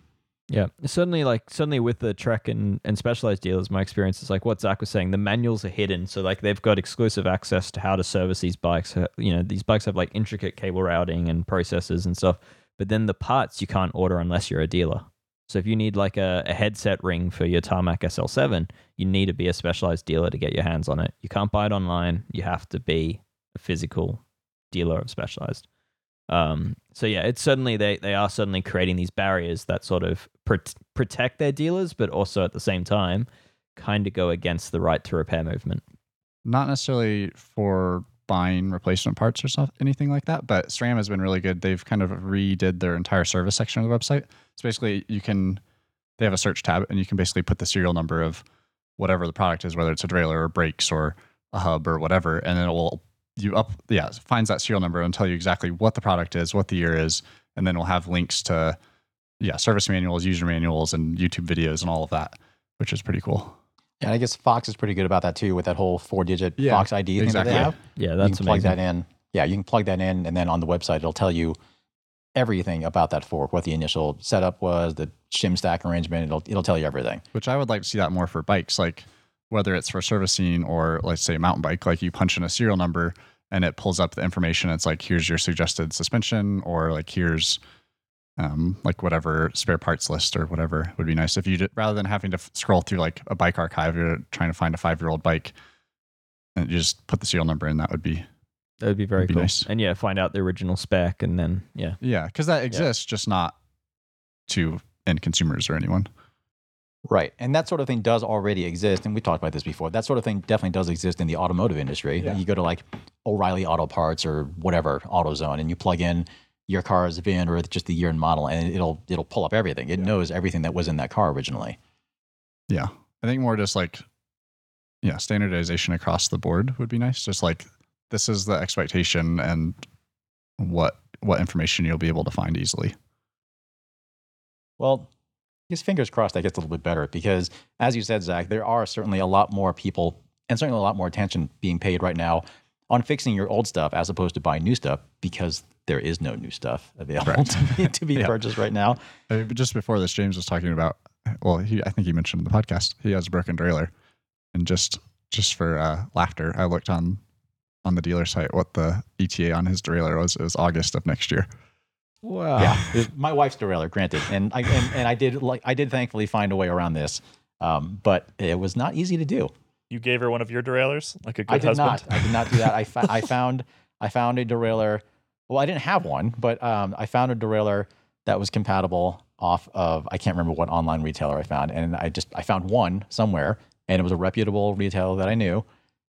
Yeah, certainly. Like certainly with the Trek and, and specialized dealers, my experience is like what Zach was saying. The manuals are hidden, so like they've got exclusive access to how to service these bikes. Uh, You know, these bikes have like intricate cable routing and processes and stuff. But then the parts you can't order unless you're a dealer. So if you need like a, a headset ring for your Tarmac SL7, you need to be a specialized dealer to get your hands on it. You can't buy it online. You have to be a physical dealer of specialized. Um, so yeah, it's certainly they they are certainly creating these barriers that sort of pr- protect their dealers, but also at the same time kind of go against the right to repair movement. not necessarily for buying replacement parts or something, anything like that, but SRAM has been really good. They've kind of redid their entire service section of the website. So basically, you can they have a search tab, and you can basically put the serial number of whatever the product is, whether it's a derailleur or brakes or a hub or whatever, and then it will you up yeah finds that serial number and tell you exactly what the product is, what the year is, and then we'll have links to yeah service manuals, user manuals, and YouTube videos and all of that, which is pretty cool. Yeah, I guess Fox is pretty good about that too, with that whole four-digit Yeah, Fox ID thing exactly. that they have. Yeah, that's you that's can plug amazing. that in. Yeah, you can plug that in, and then on the website it'll tell you everything about that fork, what the initial setup was, the shim stack arrangement. It'll it'll tell you everything. which I would like to see that more for bikes, like whether it's for servicing or let's say a mountain bike, like you punch in a serial number and it pulls up the information. It's like here's your suggested suspension, or like here's um, like whatever spare parts list or whatever would be nice if you did, rather than having to f- scroll through like a bike archive, you're trying to find a five year old bike, and you just put the serial number in. That would be That would be very be cool. nice. And yeah, find out the original spec and then yeah. yeah, because that exists, just not to end consumers or anyone. Right. And that sort of thing does already exist. And we talked about this before. That sort of thing definitely does exist in the automotive industry. Yeah. You go to like O'Reilly Auto Parts or whatever, AutoZone, and you plug in your car's VIN or just the year and model, and it'll it'll pull up everything. It Yeah. knows everything that was in that car originally. Yeah. I think more just like, yeah, standardization across the board would be nice. Just like this is the expectation and what what information you'll be able to find easily. Well, his fingers crossed that gets a little bit better because, as you said, Zach, there are certainly a lot more people and certainly a lot more attention being paid right now on fixing your old stuff as opposed to buying new stuff because there is no new stuff available Correct. <laughs> to be, to be <laughs> Yeah. purchased right now. Uh, but just before this, James was talking about. Well, he I think he mentioned in the podcast he has a broken derailleur, and just just for uh, laughter, I looked on on the dealer site what the ETA on his derailleur was. It was August of next year. Wow. Yeah, it- my wife's derailleur, granted, and I and, and I did like I did thankfully find a way around this, um, but it was not easy to do. You gave her one of your derailleurs, like a good husband? I did husband. not. I did not do that. I, <laughs> fa- I found I found a derailleur. Well, I didn't have one, but um, I found a derailleur that was compatible off of I can't remember what online retailer I found, and I just I found one somewhere, and it was a reputable retailer that I knew.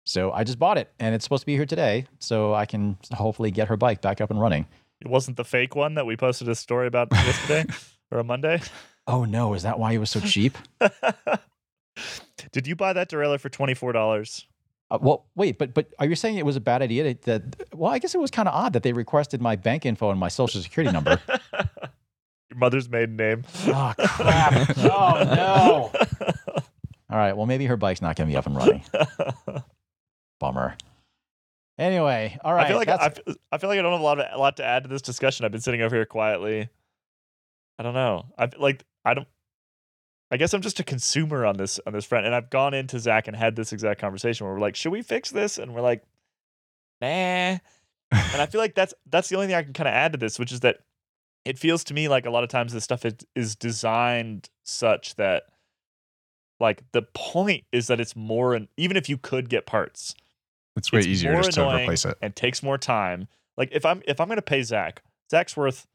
So I just bought it, and it's supposed to be here today, so I can hopefully get her bike back up and running. It wasn't the fake one that we posted a story about <laughs> yesterday or a Monday. Oh no, is that why it was so cheap? <laughs> Did you buy that derailleur for twenty four dollars? Uh, well, wait, but but are you saying it was a bad idea that, that? Well, I guess it was kind of odd that they requested my bank info and my social security number. <laughs> Your mother's maiden name. oh crap! Oh no! All right, well maybe her bike's not going to be up and running. Bummer. Anyway, all right. I feel like I, I feel like I don't have a lot of, a lot to add to this discussion. I've been sitting over here quietly. I don't know. I like I don't. I guess I'm just a consumer on this on this front, and I've gone into Zach and had this exact conversation where we're like, "Should we fix this?" And we're like, "Nah." And I <laughs> feel like that's that's the only thing I can kind of add to this, which is that it feels to me like a lot of times this stuff is, is designed such that like the point is that it's more and even if you could get parts It's way It's easier just to replace it. and takes more time. Like if I'm if I'm gonna pay Zach, Zach's worth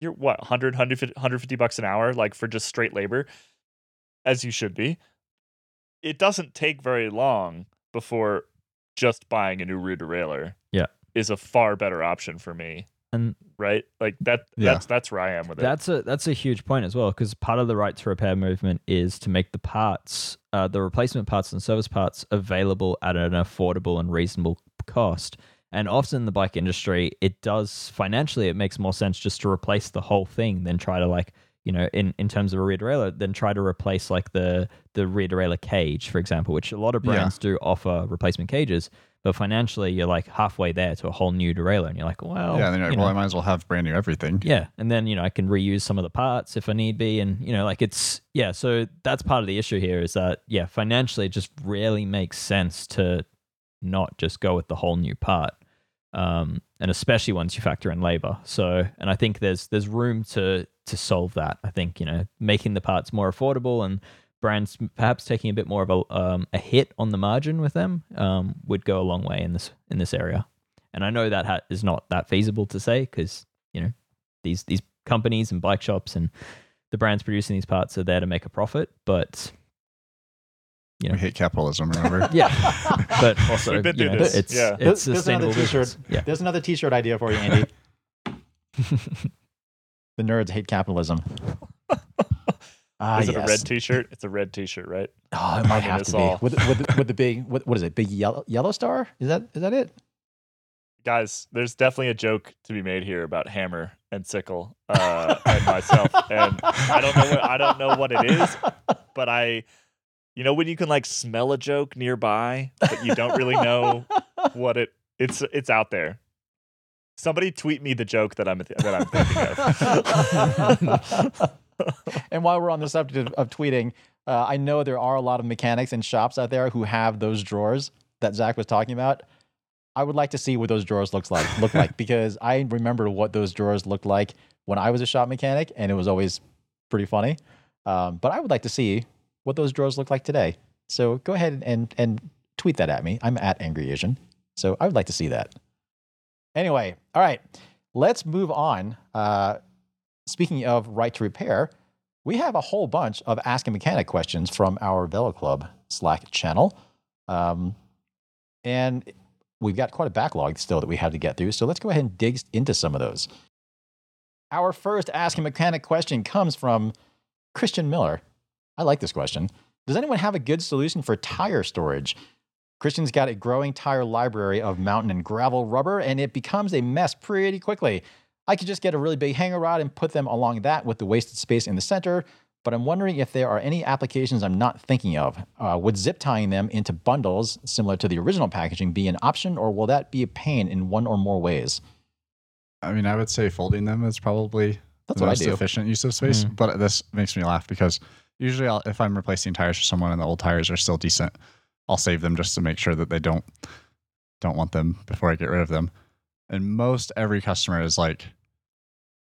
you're what 100 150, 150 bucks an hour like for just straight labor, as you should be. It doesn't take very long before just buying a new rear derailleur. Yeah. is a far better option for me. And Right, like that. Yeah. That's that's where I am with it. That's a that's a huge point as well because part of the right to repair movement is to make the parts, uh, the replacement parts and service parts available at an affordable and reasonable cost. And often in the bike industry, it does financially, it makes more sense just to replace the whole thing than try to like you know in, in terms of a rear derailleur, then try to replace like the the rear derailleur cage, for example, which a lot of Yeah. brands do offer replacement cages. But financially, you're like halfway there to a whole new derailleur, and you're like, well, yeah, and then you're you like, well. I might as well have brand new everything. Yeah, and then you know I can reuse some of the parts if I need be, and you know like it's yeah. So that's part of the issue here is that yeah, financially it just rarely makes sense to not just go with the whole new part, um, and especially once you factor in labor. So and I think there's there's room to to solve that. I think you know making the parts more affordable and brands perhaps taking a bit more of a um, a hit on the margin with them um, would go a long way in this in this area. And I know that ha- is not that feasible to say because you know these these companies and bike shops and the brands producing these parts are there to make a profit, but you know, We hate capitalism, remember? <laughs> yeah, <laughs> but also We've been you through know, this, it's yeah. it's There's another sustainable t-shirt. Yeah, There's another T-shirt idea for you, Andy. <laughs> the nerds hate capitalism. Ah, is it yes. a red T-shirt? It's a red T-shirt, right? Oh, it might Bringing have to be with with the, with the big what, what is it? Big yellow yellow star? Is that is that it? guys, there's definitely a joke to be made here about Hammer and Sickle uh, and myself, and I don't know what I don't know what it is, but I, you know, when you can like smell a joke nearby, but you don't really know what it it's it's out there. Somebody tweet me the joke that I'm that I'm thinking of. <laughs> <laughs> and while we're on the subject of, of tweeting, uh, I know there are a lot of mechanics and shops out there who have those drawers that Zach was talking about. I would like to see what those drawers looks like look like <laughs> because I remember what those drawers looked like when I was a shop mechanic, and it was always pretty funny. Um, but I would like to see what those drawers look like today. So go ahead and and tweet that at me. I'm at Angry Asian, so I would like to see that. Anyway, all right, let's move on. Uh, speaking of right to repair, we have a whole bunch of Ask a Mechanic questions from our Velo Club Slack channel. Um, and we've got quite a backlog still that we have to get through. So let's go ahead and dig into some of those. Our first Ask a Mechanic question comes from Christian Miller. I like this question. Does anyone have a good solution for tire storage? Christian's got a growing tire library of mountain and gravel rubber, and it becomes a mess pretty quickly. I could just get a really big hanger rod and put them along that with the wasted space in the center, but I'm wondering if there are any applications I'm not thinking of. Uh, would zip tying them into bundles, similar to the original packaging, be an option, or will that be a pain in one or more ways? I mean, I would say folding them is probably That's the what I most efficient use of space. Mhm. But this makes me laugh because usually, I'll, if I'm replacing tires for someone and the old tires are still decent, I'll save them just to make sure that they don't don't want them before I get rid of them. And most every customer is like,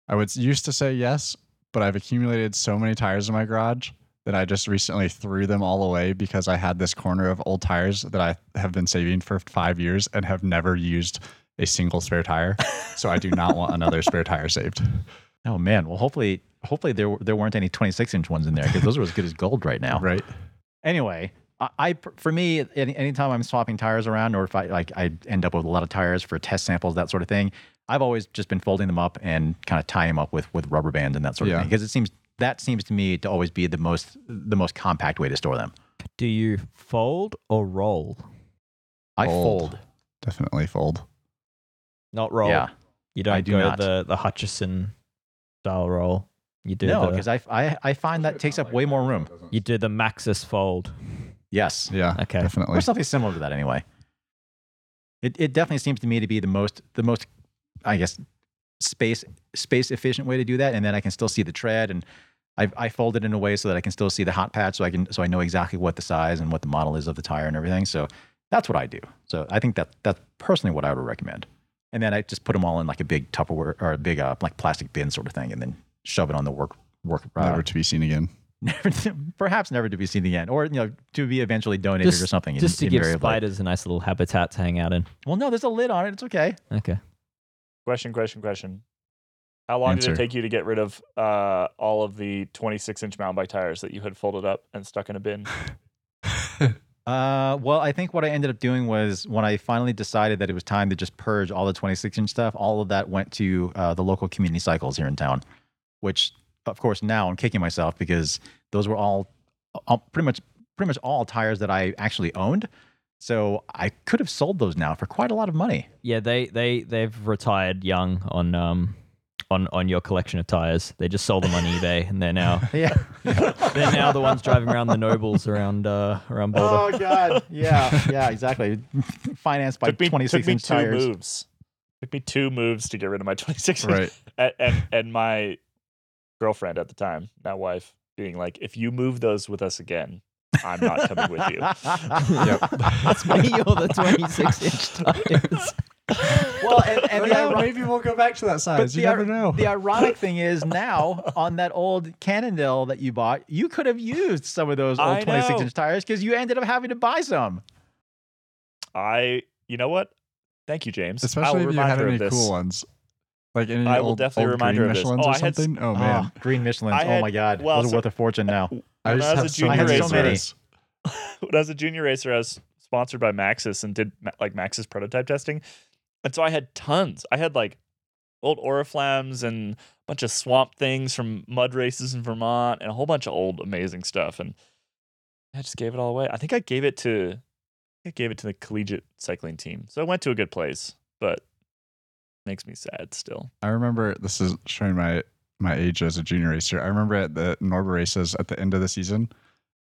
I would used to say yes, but I've accumulated so many tires in my garage that I just recently threw them all away because I had this corner of old tires that I have been saving for five years and have never used a single spare tire. So I do not want another spare tire saved. <laughs> Oh man, well hopefully hopefully there there weren't any 26 inch ones in there because those are as good as gold right now. Right. Anyway, I, I for me any, anytime I'm swapping tires around or if I like I end up with a lot of tires for test samples that sort of thing, I've always just been folding them up and kind of tying them up with with rubber bands and that sort of Yeah. thing because it seems that seems to me to always be the most the most compact way to store them. Do you fold or roll? I Fold. fold. Definitely fold. Not roll. Yeah. You don't I do go not. the the Hutchinson style roll. You do No, because I, I I find that takes up way more room. you do the Maxxis fold. Yes. Yeah. Okay. Definitely. Or something similar to that anyway. It it definitely seems to me to be the most the most I guess space space efficient way to do that. And then I can still see the tread and I I fold it in a way so that I can still see the hot patch so I can so I know exactly what the size and what the model is of the tire and everything. So that's what I do. So I think that that's personally what I would recommend. And then I just put them all in like a big Tupperware or a big uh, like plastic bin sort of thing, and then shove it on the work work. Uh, Never to be seen again. <laughs> never, perhaps never to be seen again, or you know, to be eventually donated Just- or something. in- Just to give invariably. spiders a nice little habitat to hang out in. Well, no, there's a lid on it. It's okay. Okay. Question, question, question. How long did it take you to get rid of uh, all of the 26 inch mountain bike tires that you had folded up and stuck in a bin? <laughs> Uh, well, I think what I ended up doing was when I finally decided that it was time to just purge all the 26 inch stuff, all of that went to uh, the local community cycles here in town, which, of course, now I'm kicking myself because those were all, all pretty much pretty much all tires that I actually owned. So I could have sold those now for quite a lot of money. Yeah, they they they've retired young on um on on your collection of tires. They just sold them on <laughs> eBay, and they're now <laughs> Yeah. <laughs> they're now the ones driving around the nobles around uh around Boulder. oh God. Yeah. Yeah. Exactly. Financed by took me, 26 inch two tires. moves. Took me two moves to get rid of my 26 right. And, and, and my girlfriend at the time, now wife, being like, if you move those with us again, I'm not coming with you. <laughs> That's me or the 26 inch <laughs> tires. Well, and, and yeah, iro- maybe we'll go back to that but size. the, You never ir- know. the ironic thing is <laughs> now on that old Cannondale that you bought, you could have used some of those old 26 inch tires because you ended up having to buy some. I, you know what? Thank you, James. Especially I'll if you had any cool ones. Like any I will old, definitely old remind green her of this. Michelins Oh, or I had s- something. Oh man. Ah, green Michelins. I oh my God. well, those are so- worth a fortune now. I when just I was have a junior many racer- so many. <laughs> when I was a junior racer, I was sponsored by Maxxis and did ma- like Maxxis prototype testing. And so I had tons. I had like old Oriflams and a bunch of swamp things from mud races in Vermont and a whole bunch of old amazing stuff. And I just gave it all away. I think I gave it to I gave it to the collegiate cycling team. So it went to a good place, but makes me sad still. I remember this is showing my my age as a junior racer. I remember at the Norba races at the end of the season.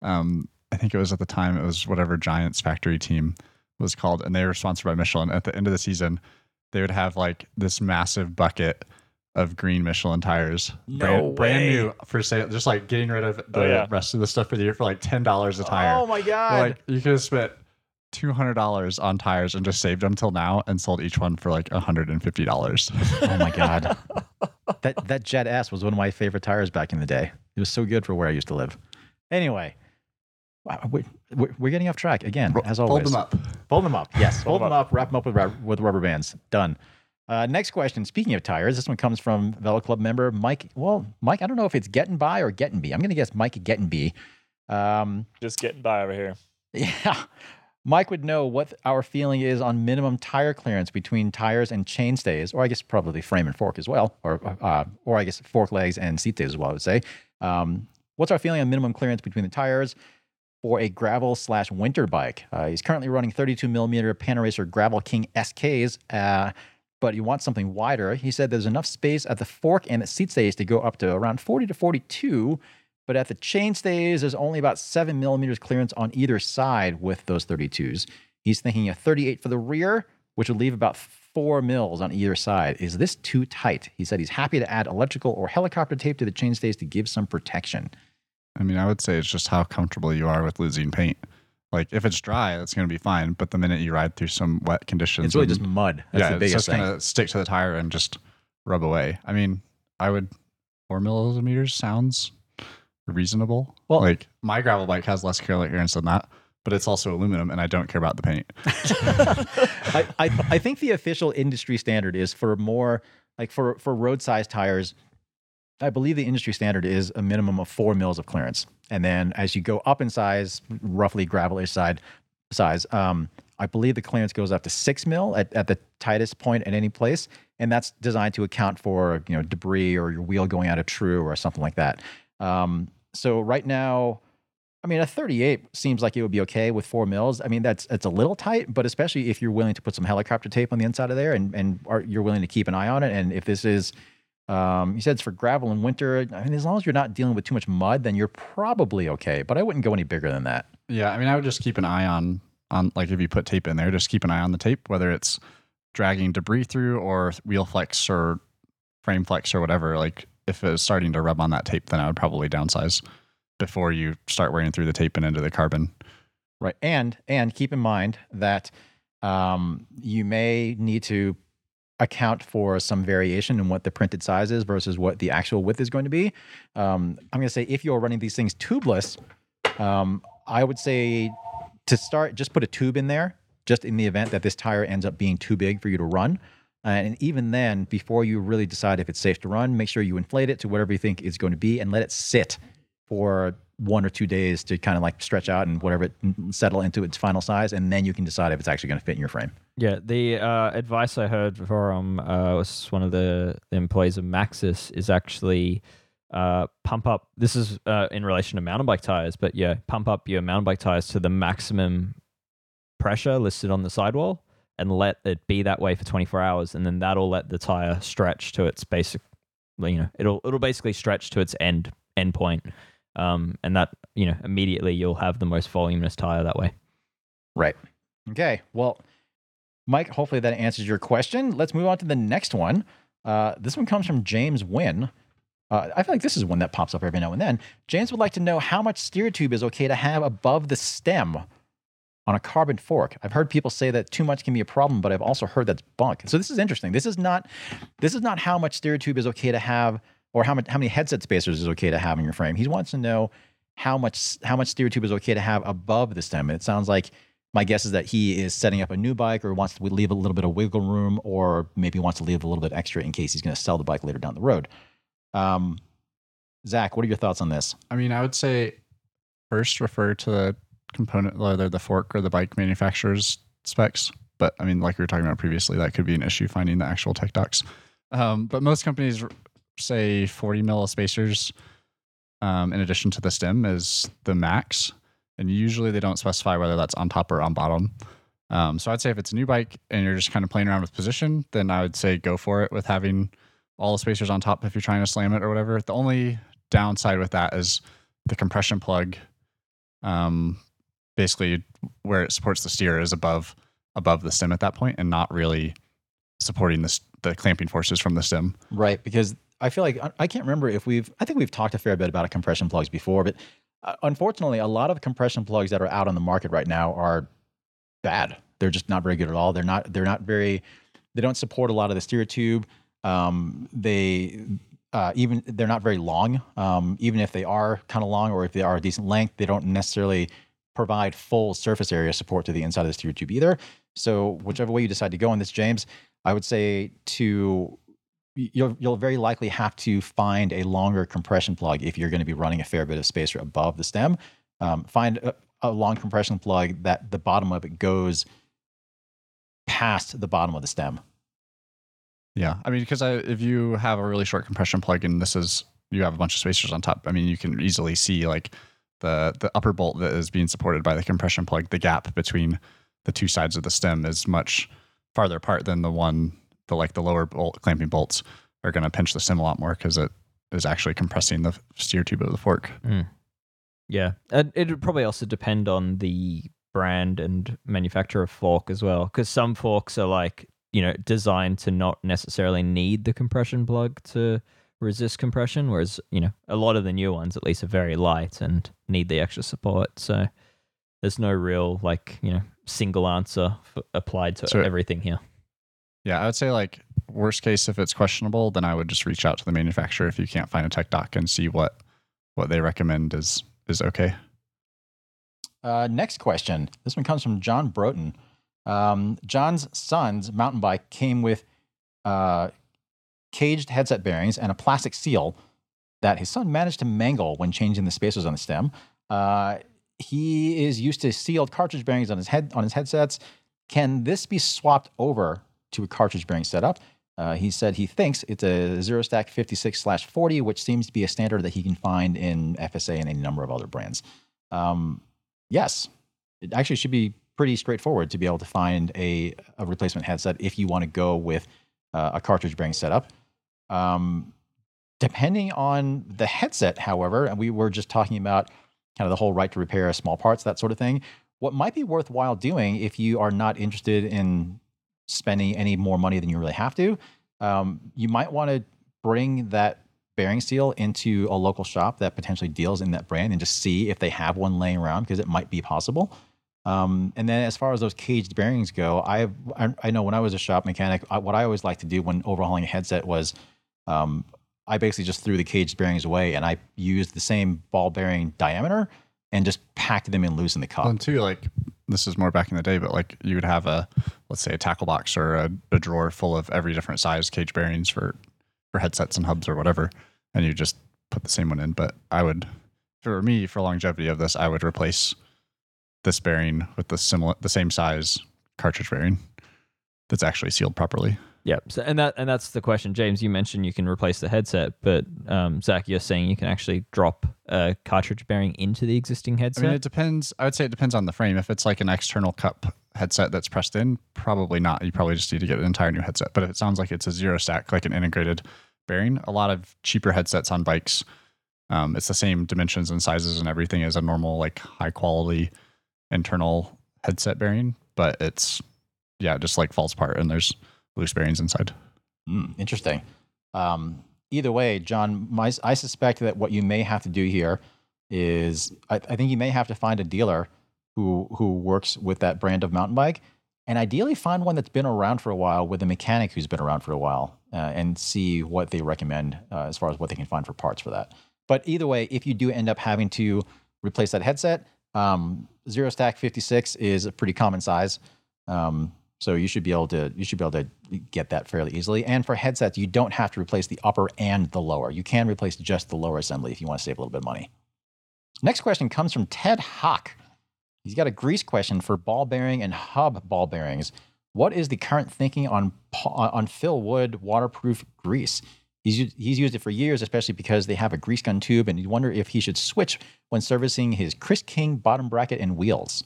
Um, I think it was at the time it was whatever Giants factory team was called, and they were sponsored by Michelin. At the end of the season, they would have like this massive bucket of green Michelin tires, No brand, brand new for sale, just like getting rid of the Oh, yeah. rest of the stuff for the year for like ten dollars a tire. Oh my God. Like you could have spent two hundred dollars on tires and just saved them till now and sold each one for like hundred and fifty dollars. Oh my god, <laughs> that that Jet S was one of my favorite tires back in the day. It was so good for where I used to live. Anyway, we- we- we're getting off track again, as always. Fold them up. Fold them up. Yes, fold, Fold them them up. Wrap them up with, rub- with rubber bands. Done. Uh, next question. Speaking of tires, this one comes from Velo Club member Mike. Well, Mike, I don't know if it's getting by or getting B. I'm going to guess Mike getting B. Um, Just getting by over here. <laughs> yeah. Mike would know what our feeling is on minimum tire clearance between tires and chainstays, or I guess probably frame and fork as well, or uh, or I guess fork legs and seat stays as well. I would say. Um, what's our feeling on minimum clearance between the tires for a gravel slash winter bike? Uh, he's currently running 32 millimeter Panaracer Gravel King SKs, uh, but he wants something wider. He said there's enough space at the fork and the seat stays to go up to around 40 to 42. But at the chain stays, there's only about seven millimeters clearance on either side with those 32s. He's thinking a 38 for the rear, which would leave about four mils on either side. Is this too tight? He said he's happy to add electrical or helicopter tape to the chain stays to give some protection. I mean, I would say it's just how comfortable you are with losing paint. Like if it's dry, that's going to be fine. But the minute you ride through some wet conditions, It's really and- just mud. That's yeah, the it's just going to stick to the tire and just rub away. I mean, I would four millimeters sounds reasonable. Well- like my gravel bike has less clearance than that, but it's also aluminum, and I don't care about the paint. <laughs> <laughs> I, I, I think the official industry standard is for more like for for road size tires. I believe the industry standard is a minimum of four mils of clearance, and then as you go up in size, roughly gravelish side size, um, I believe the clearance goes up to six mil at, at the tightest point at any place, and that's designed to account for you know debris or your wheel going out of true or something like that. Um, so right now, I mean, a 38 seems like it would be okay with four mils. I mean, that's it's a little tight, but especially if you're willing to put some helicopter tape on the inside of there and and are, you're willing to keep an eye on it. And if this is, um, you said it's for gravel in winter. I mean, as long as you're not dealing with too much mud, then you're probably okay. But I wouldn't go any bigger than that. Yeah, I mean, I would just keep an eye on on like if you put tape in there, just keep an eye on the tape, whether it's dragging debris through or wheel flex or frame flex or whatever. Like if it's starting to rub on that tape, then I would probably downsize before you start wearing through the tape and into the carbon. Right. And and keep in mind that um, you may need to account for some variation in what the printed size is versus what the actual width is going to be. Um, I'm going to say if you're running these things tubeless, um, I would say to start, just put a tube in there, just in the event that this tire ends up being too big for you to run. And even then, before you really decide if it's safe to run, make sure you inflate it to whatever you think it's going to be and let it sit for one or two days to kind of like stretch out and whatever it settle into its final size, and then you can decide if it's actually going to fit in your frame. Yeah, the uh, advice I heard from uh, was one of the, the employees of Maxxis is actually uh, pump up. This is uh, in relation to mountain bike tires, but yeah, pump up your mountain bike tires to the maximum pressure listed on the sidewall and let it be that way for 24 hours, and then that'll let the tire stretch to its basic. You know, it'll it'll basically stretch to its end end point, um, and that you know immediately you'll have the most voluminous tire that way. Right. Okay. Well, Mike, hopefully that answers your question. Let's move on to the next one. Uh, this one comes from James Wynn. Uh, I feel like this is one that pops up every now and then. James would like to know how much steer tube is okay to have above the stem on a carbon fork. I've heard people say that too much can be a problem, but I've also heard that's bunk. So this is interesting. This is not this is not how much steer tube is okay to have or how much how many headset spacers is okay to have in your frame. He wants to know how much how much steer tube is okay to have above the stem. And it sounds like my guess is that he is setting up a new bike or wants to leave a little bit of wiggle room or maybe wants to leave a little bit extra in case he's going to sell the bike later down the road. Um, Zach, what are your thoughts on this? I mean, I would say first refer to the component, whether the fork or the bike manufacturer's specs. But I mean, like we were talking about previously, that could be an issue finding the actual tech docs. Um, but most companies say 40 mil spacers um, in addition to the stem is the max. And usually they don't specify whether that's on top or on bottom. Um, so I'd say if it's a new bike and you're just kind of playing around with position, then I would say go for it with having all the spacers on top if you're trying to slam it or whatever. The only downside with that is the compression plug um basically where it supports the steer is above above the stem at that point and not really supporting the, the clamping forces from the stem Right, because I feel like I- can't remember if we've. I think we've talked a fair bit about compression plugs before, but uh, unfortunately, a lot of compression plugs that are out on the market right now are bad. They're just not very good at all. They're not they're not very they don't support a lot of the steer tube. Um, they uh, even they're not very long. Um, even if they are kind of long or if they are a decent length, they don't necessarily provide full surface area support to the inside of the steer tube either. So whichever way you decide to go on this, James, I would say to you'll you'll very likely have to find a longer compression plug if you're going to be running a fair bit of spacer above the stem. Um, find a, a long compression plug that the bottom of it goes past the bottom of the stem. Yeah, I mean, because if you have a really short compression plug and this is you have a bunch of spacers on top, I mean, you can easily see like the the upper bolt that is being supported by the compression plug, the gap between the two sides of the stem is much farther apart than the one the like the lower bolt clamping bolts are going to pinch the stem a lot more because it is actually compressing the steer tube of the fork. Mm. Yeah, and it would probably also depend on the brand and manufacturer of fork as well, because some forks are like you know designed to not necessarily need the compression plug to resist compression, whereas you know a lot of the new ones at least are very light and need the extra support. So there's no real like you know single answer f applied to So- everything here. Yeah, I would say like worst case if it's questionable, then I would just reach out to the manufacturer if you can't find a tech doc and see what what they recommend is is okay. Uh, next question. This one comes from John Broughton. Um, John's son's mountain bike came with uh, caged headset bearings and a plastic seal that his son managed to mangle when changing the spacers on the stem. Uh, he is used to sealed cartridge bearings on his head on his headsets. Can this be swapped over to a cartridge bearing setup? Uh, he said he thinks it's a zero stack 56 slash 40, which seems to be a standard that he can find in FSA and a number of other brands. Um, yes, it actually should be pretty straightforward to be able to find a, a replacement headset if you want to go with uh, a cartridge bearing setup. Um, depending on the headset, however, and we were just talking about kind of the whole right to repair small parts, that sort of thing. What might be worthwhile doing if you are not interested in spending any more money than you really have to, um, you might want to bring that bearing seal into a local shop that potentially deals in that brand and just see if they have one laying around because it might be possible. Um, and then as far as those caged bearings go, I I, I know when I was a shop mechanic, I, what I always liked to do when overhauling a headset was um, I basically just threw the caged bearings away and I used the same ball bearing diameter and just packed them in loose in the cup. And two, like this is more back in the day, but like you would have a let's say a tackle box or a, a drawer full of every different size cage bearings for for headsets and hubs or whatever, and you just put the same one in. But I would, for me, for longevity of this, I would replace this bearing with the similar, the same size cartridge bearing that's actually sealed properly. Yeah. So and that and that's the question, James. You mentioned you can replace the headset, but um, Zach, you're saying you can actually drop a cartridge bearing into the existing headset. I mean, it depends. I would say it depends on the frame. If it's like an external cup headset that's pressed in, probably not. You probably just need to get an entire new headset. But if it sounds like it's a zero stack, like an integrated bearing, a lot of cheaper headsets on bikes, um, it's the same dimensions and sizes and everything as a normal, like high quality internal headset bearing. But it's, yeah, it just like falls apart and there's loose bearings inside. Mm, interesting. Um, either way, John, my, I suspect that what you may have to do here is I, I think you may have to find a dealer who who works with that brand of mountain bike, and ideally find one that's been around for a while with a mechanic who's been around for a while, uh, and see what they recommend uh, as far as what they can find for parts for that. But either way, if you do end up having to replace that headset, um, zero stack 56 is a pretty common size. Um, so you should be able to you should be able to get that fairly easily. And for headsets, you don't have to replace the upper and the lower. You can replace just the lower assembly if you want to save a little bit of money. Next question comes from Ted Hawk. He's got a grease question for ball bearing and hub ball bearings. What is the current thinking on on Phil Wood waterproof grease? He's he's used it for years, especially because they have a grease gun tube, and you wonder if he should switch when servicing his Chris King bottom bracket and wheels.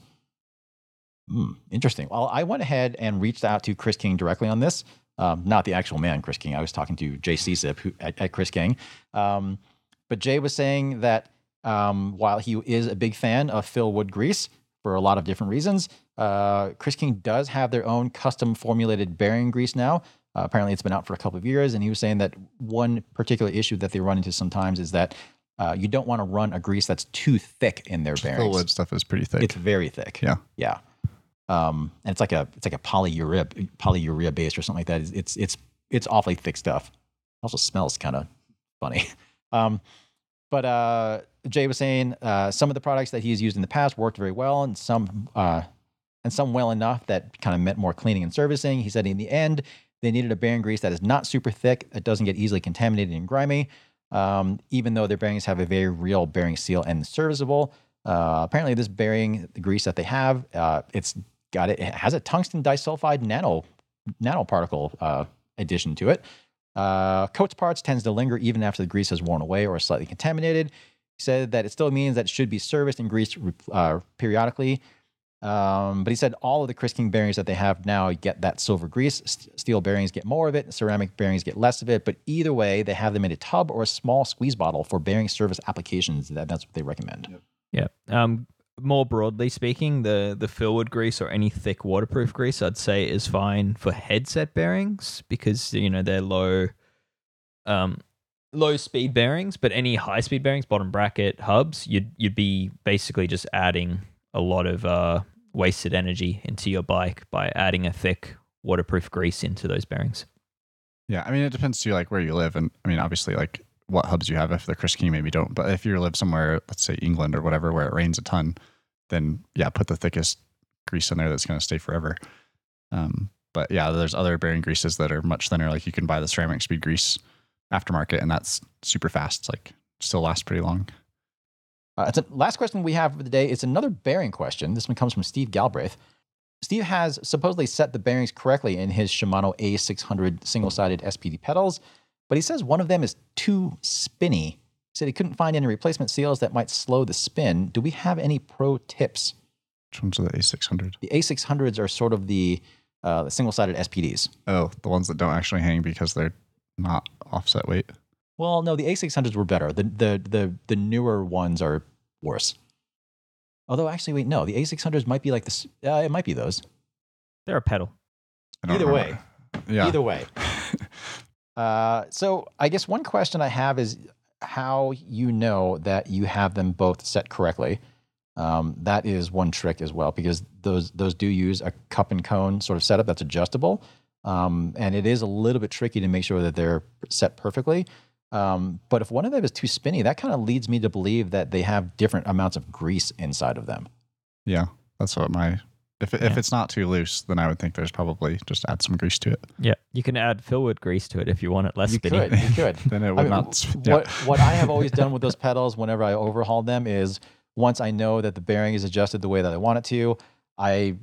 Hmm, interesting. Well, I went ahead and reached out to Chris King directly on this. Um, not the actual man, Chris King. I was talking to Jay who, at, at Chris King. Um, but Jay was saying that um, while he is a big fan of Phil Wood grease for a lot of different reasons, uh, Chris King does have their own custom formulated bearing grease now. Uh, apparently, it's been out for a couple of years, and he was saying that one particular issue that they run into sometimes is that uh, you don't want to run a grease that's too thick in their bearings. Phil Wood stuff is pretty thick. It's very thick. Yeah. Yeah. Um, and it's like a it's like a polyurea polyurea based or something like that. It's it's it's, it's awfully thick stuff. It also smells kind of funny. <laughs> Um, but uh, Jay was saying uh, some of the products that he's used in the past worked very well, and some uh, and some well enough that kind of meant more cleaning and servicing. He said in the end, they needed a bearing grease that is not super thick, it doesn't get easily contaminated and grimy, um, even though their bearings have a very real bearing seal and serviceable. Uh, apparently, this bearing the grease that they have, uh, it's got it, it has a tungsten disulfide nano nanoparticle uh, addition to it. Uh, coats parts tends to linger even after the grease has worn away or is slightly contaminated. He said that it still means that it should be serviced and greased uh, periodically. Um, but he said all of the Chris King bearings that they have now get that silver grease. S- steel bearings get more of it. Ceramic bearings get less of it. But either way, they have them in a tub or a small squeeze bottle for bearing service applications. That, that's what they recommend. Yeah. Um, more broadly speaking, the the Phil Wood grease or any thick waterproof grease, I'd say, is fine for headset bearings because you know they're low, um, low speed bearings. But any high speed bearings, bottom bracket hubs, you'd you'd be basically just adding a lot of uh, wasted energy into your bike by adding a thick waterproof grease into those bearings. Yeah, I mean, it depends too, like where you live, and I mean, obviously, like what hubs you have. If they're Chris King, maybe don't. But if you live somewhere, let's say England or whatever, where it rains a ton, then yeah, put the thickest grease in there that's going to stay forever. Um, but yeah, there's other bearing greases that are much thinner. Like you can buy the ceramic speed grease aftermarket, and that's super fast. It's Like still lasts pretty long. Uh, it's a, last question we have for the day. is another bearing question. This one comes from Steve Galbraith. Steve has supposedly set the bearings correctly in his Shimano A600 single-sided SPD pedals, but he says one of them is too spinny. He said he couldn't find any replacement seals that might slow the spin. Do we have any pro tips? Which ones are the A600? The A600s are sort of the, uh, the single-sided SPDs. Oh, the ones that don't actually hang because they're not offset weight. Well, no, the A600s were better. The the the the newer ones are worse. Although actually, wait, no, the A600s might be like this. Uh, it might be those. They're a pedal. I don't Either remember. Yeah. Either way. <laughs> Uh, so I guess one question I have is how you know that you have them both set correctly. Um, that is one trick as well because those those do use a cup and cone sort of setup that's adjustable, um, and it is a little bit tricky to make sure that they're set perfectly. Um, but if one of them is too spinny, that kind of leads me to believe that they have different amounts of grease inside of them. yeah, that's what my. If, if Yeah. it's not too loose, then I would think there's probably just add some grease to it. Yeah, you can add Phil Wood grease to it if you want it less you spinny. could, you <laughs> could. Then it I would mean, not. w- yeah. What what I have always done with those <laughs> pedals whenever I overhaul them is once I know that the bearing is adjusted the way that I want it to, I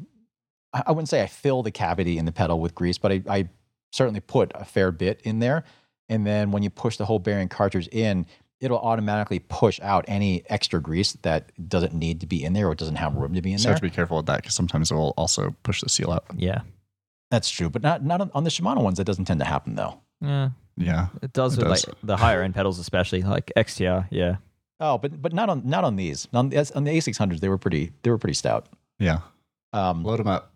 I I wouldn't say I fill the cavity in the pedal with grease, but I, I certainly put a fair bit in there. And then when you push the whole bearing cartridge in, it'll automatically push out any extra grease that doesn't need to be in there or doesn't have room to be in there. So you have to be careful with that because sometimes it will also push the seal out. Yeah. That's true, but not not on, on the Shimano ones. That doesn't tend to happen though. Yeah. Yeah. It does It with does. like the higher end pedals, especially like XTR. Yeah. Oh, but but not on not on these. On the on the A600s, they were pretty they were pretty stout. Yeah. Um, Load them up.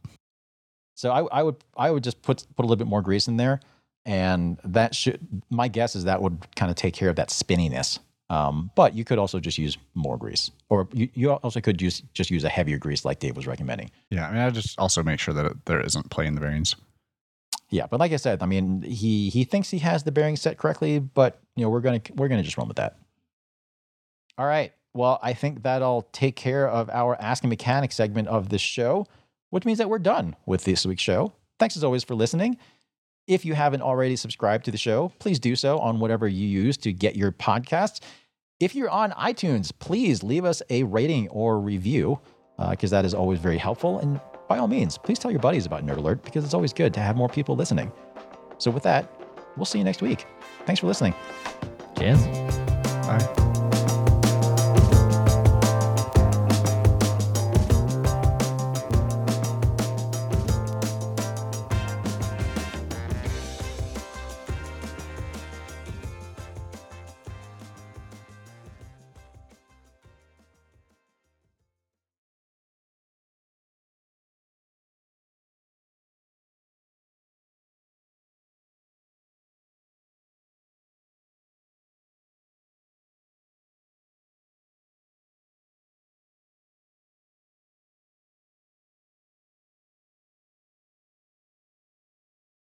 So I, I would I would just put put a little bit more grease in there, and that should my guess is that would kind of take care of that spinniness. Um, but you could also just use more grease, or you, you also could use just use a heavier grease like Dave was recommending. Yeah. I mean, I just also make sure that it, there isn't play in the bearings. Yeah, but like I said, I mean he he thinks he has the bearing set correctly, but you know we're gonna we're gonna just run with that. All right. Well, I think that'll take care of our Ask a Mechanic segment of this show, which means that we're done with this week's show. Thanks as always for listening. If you haven't already subscribed to the show, please do so on whatever you use to get your podcasts. If you're on iTunes, please leave us a rating or review uh, because that is always very helpful. And by all means, please tell your buddies about Nerd Alert because it's always good to have more people listening. So, with that, we'll see you next week. Thanks for listening. Cheers. Bye.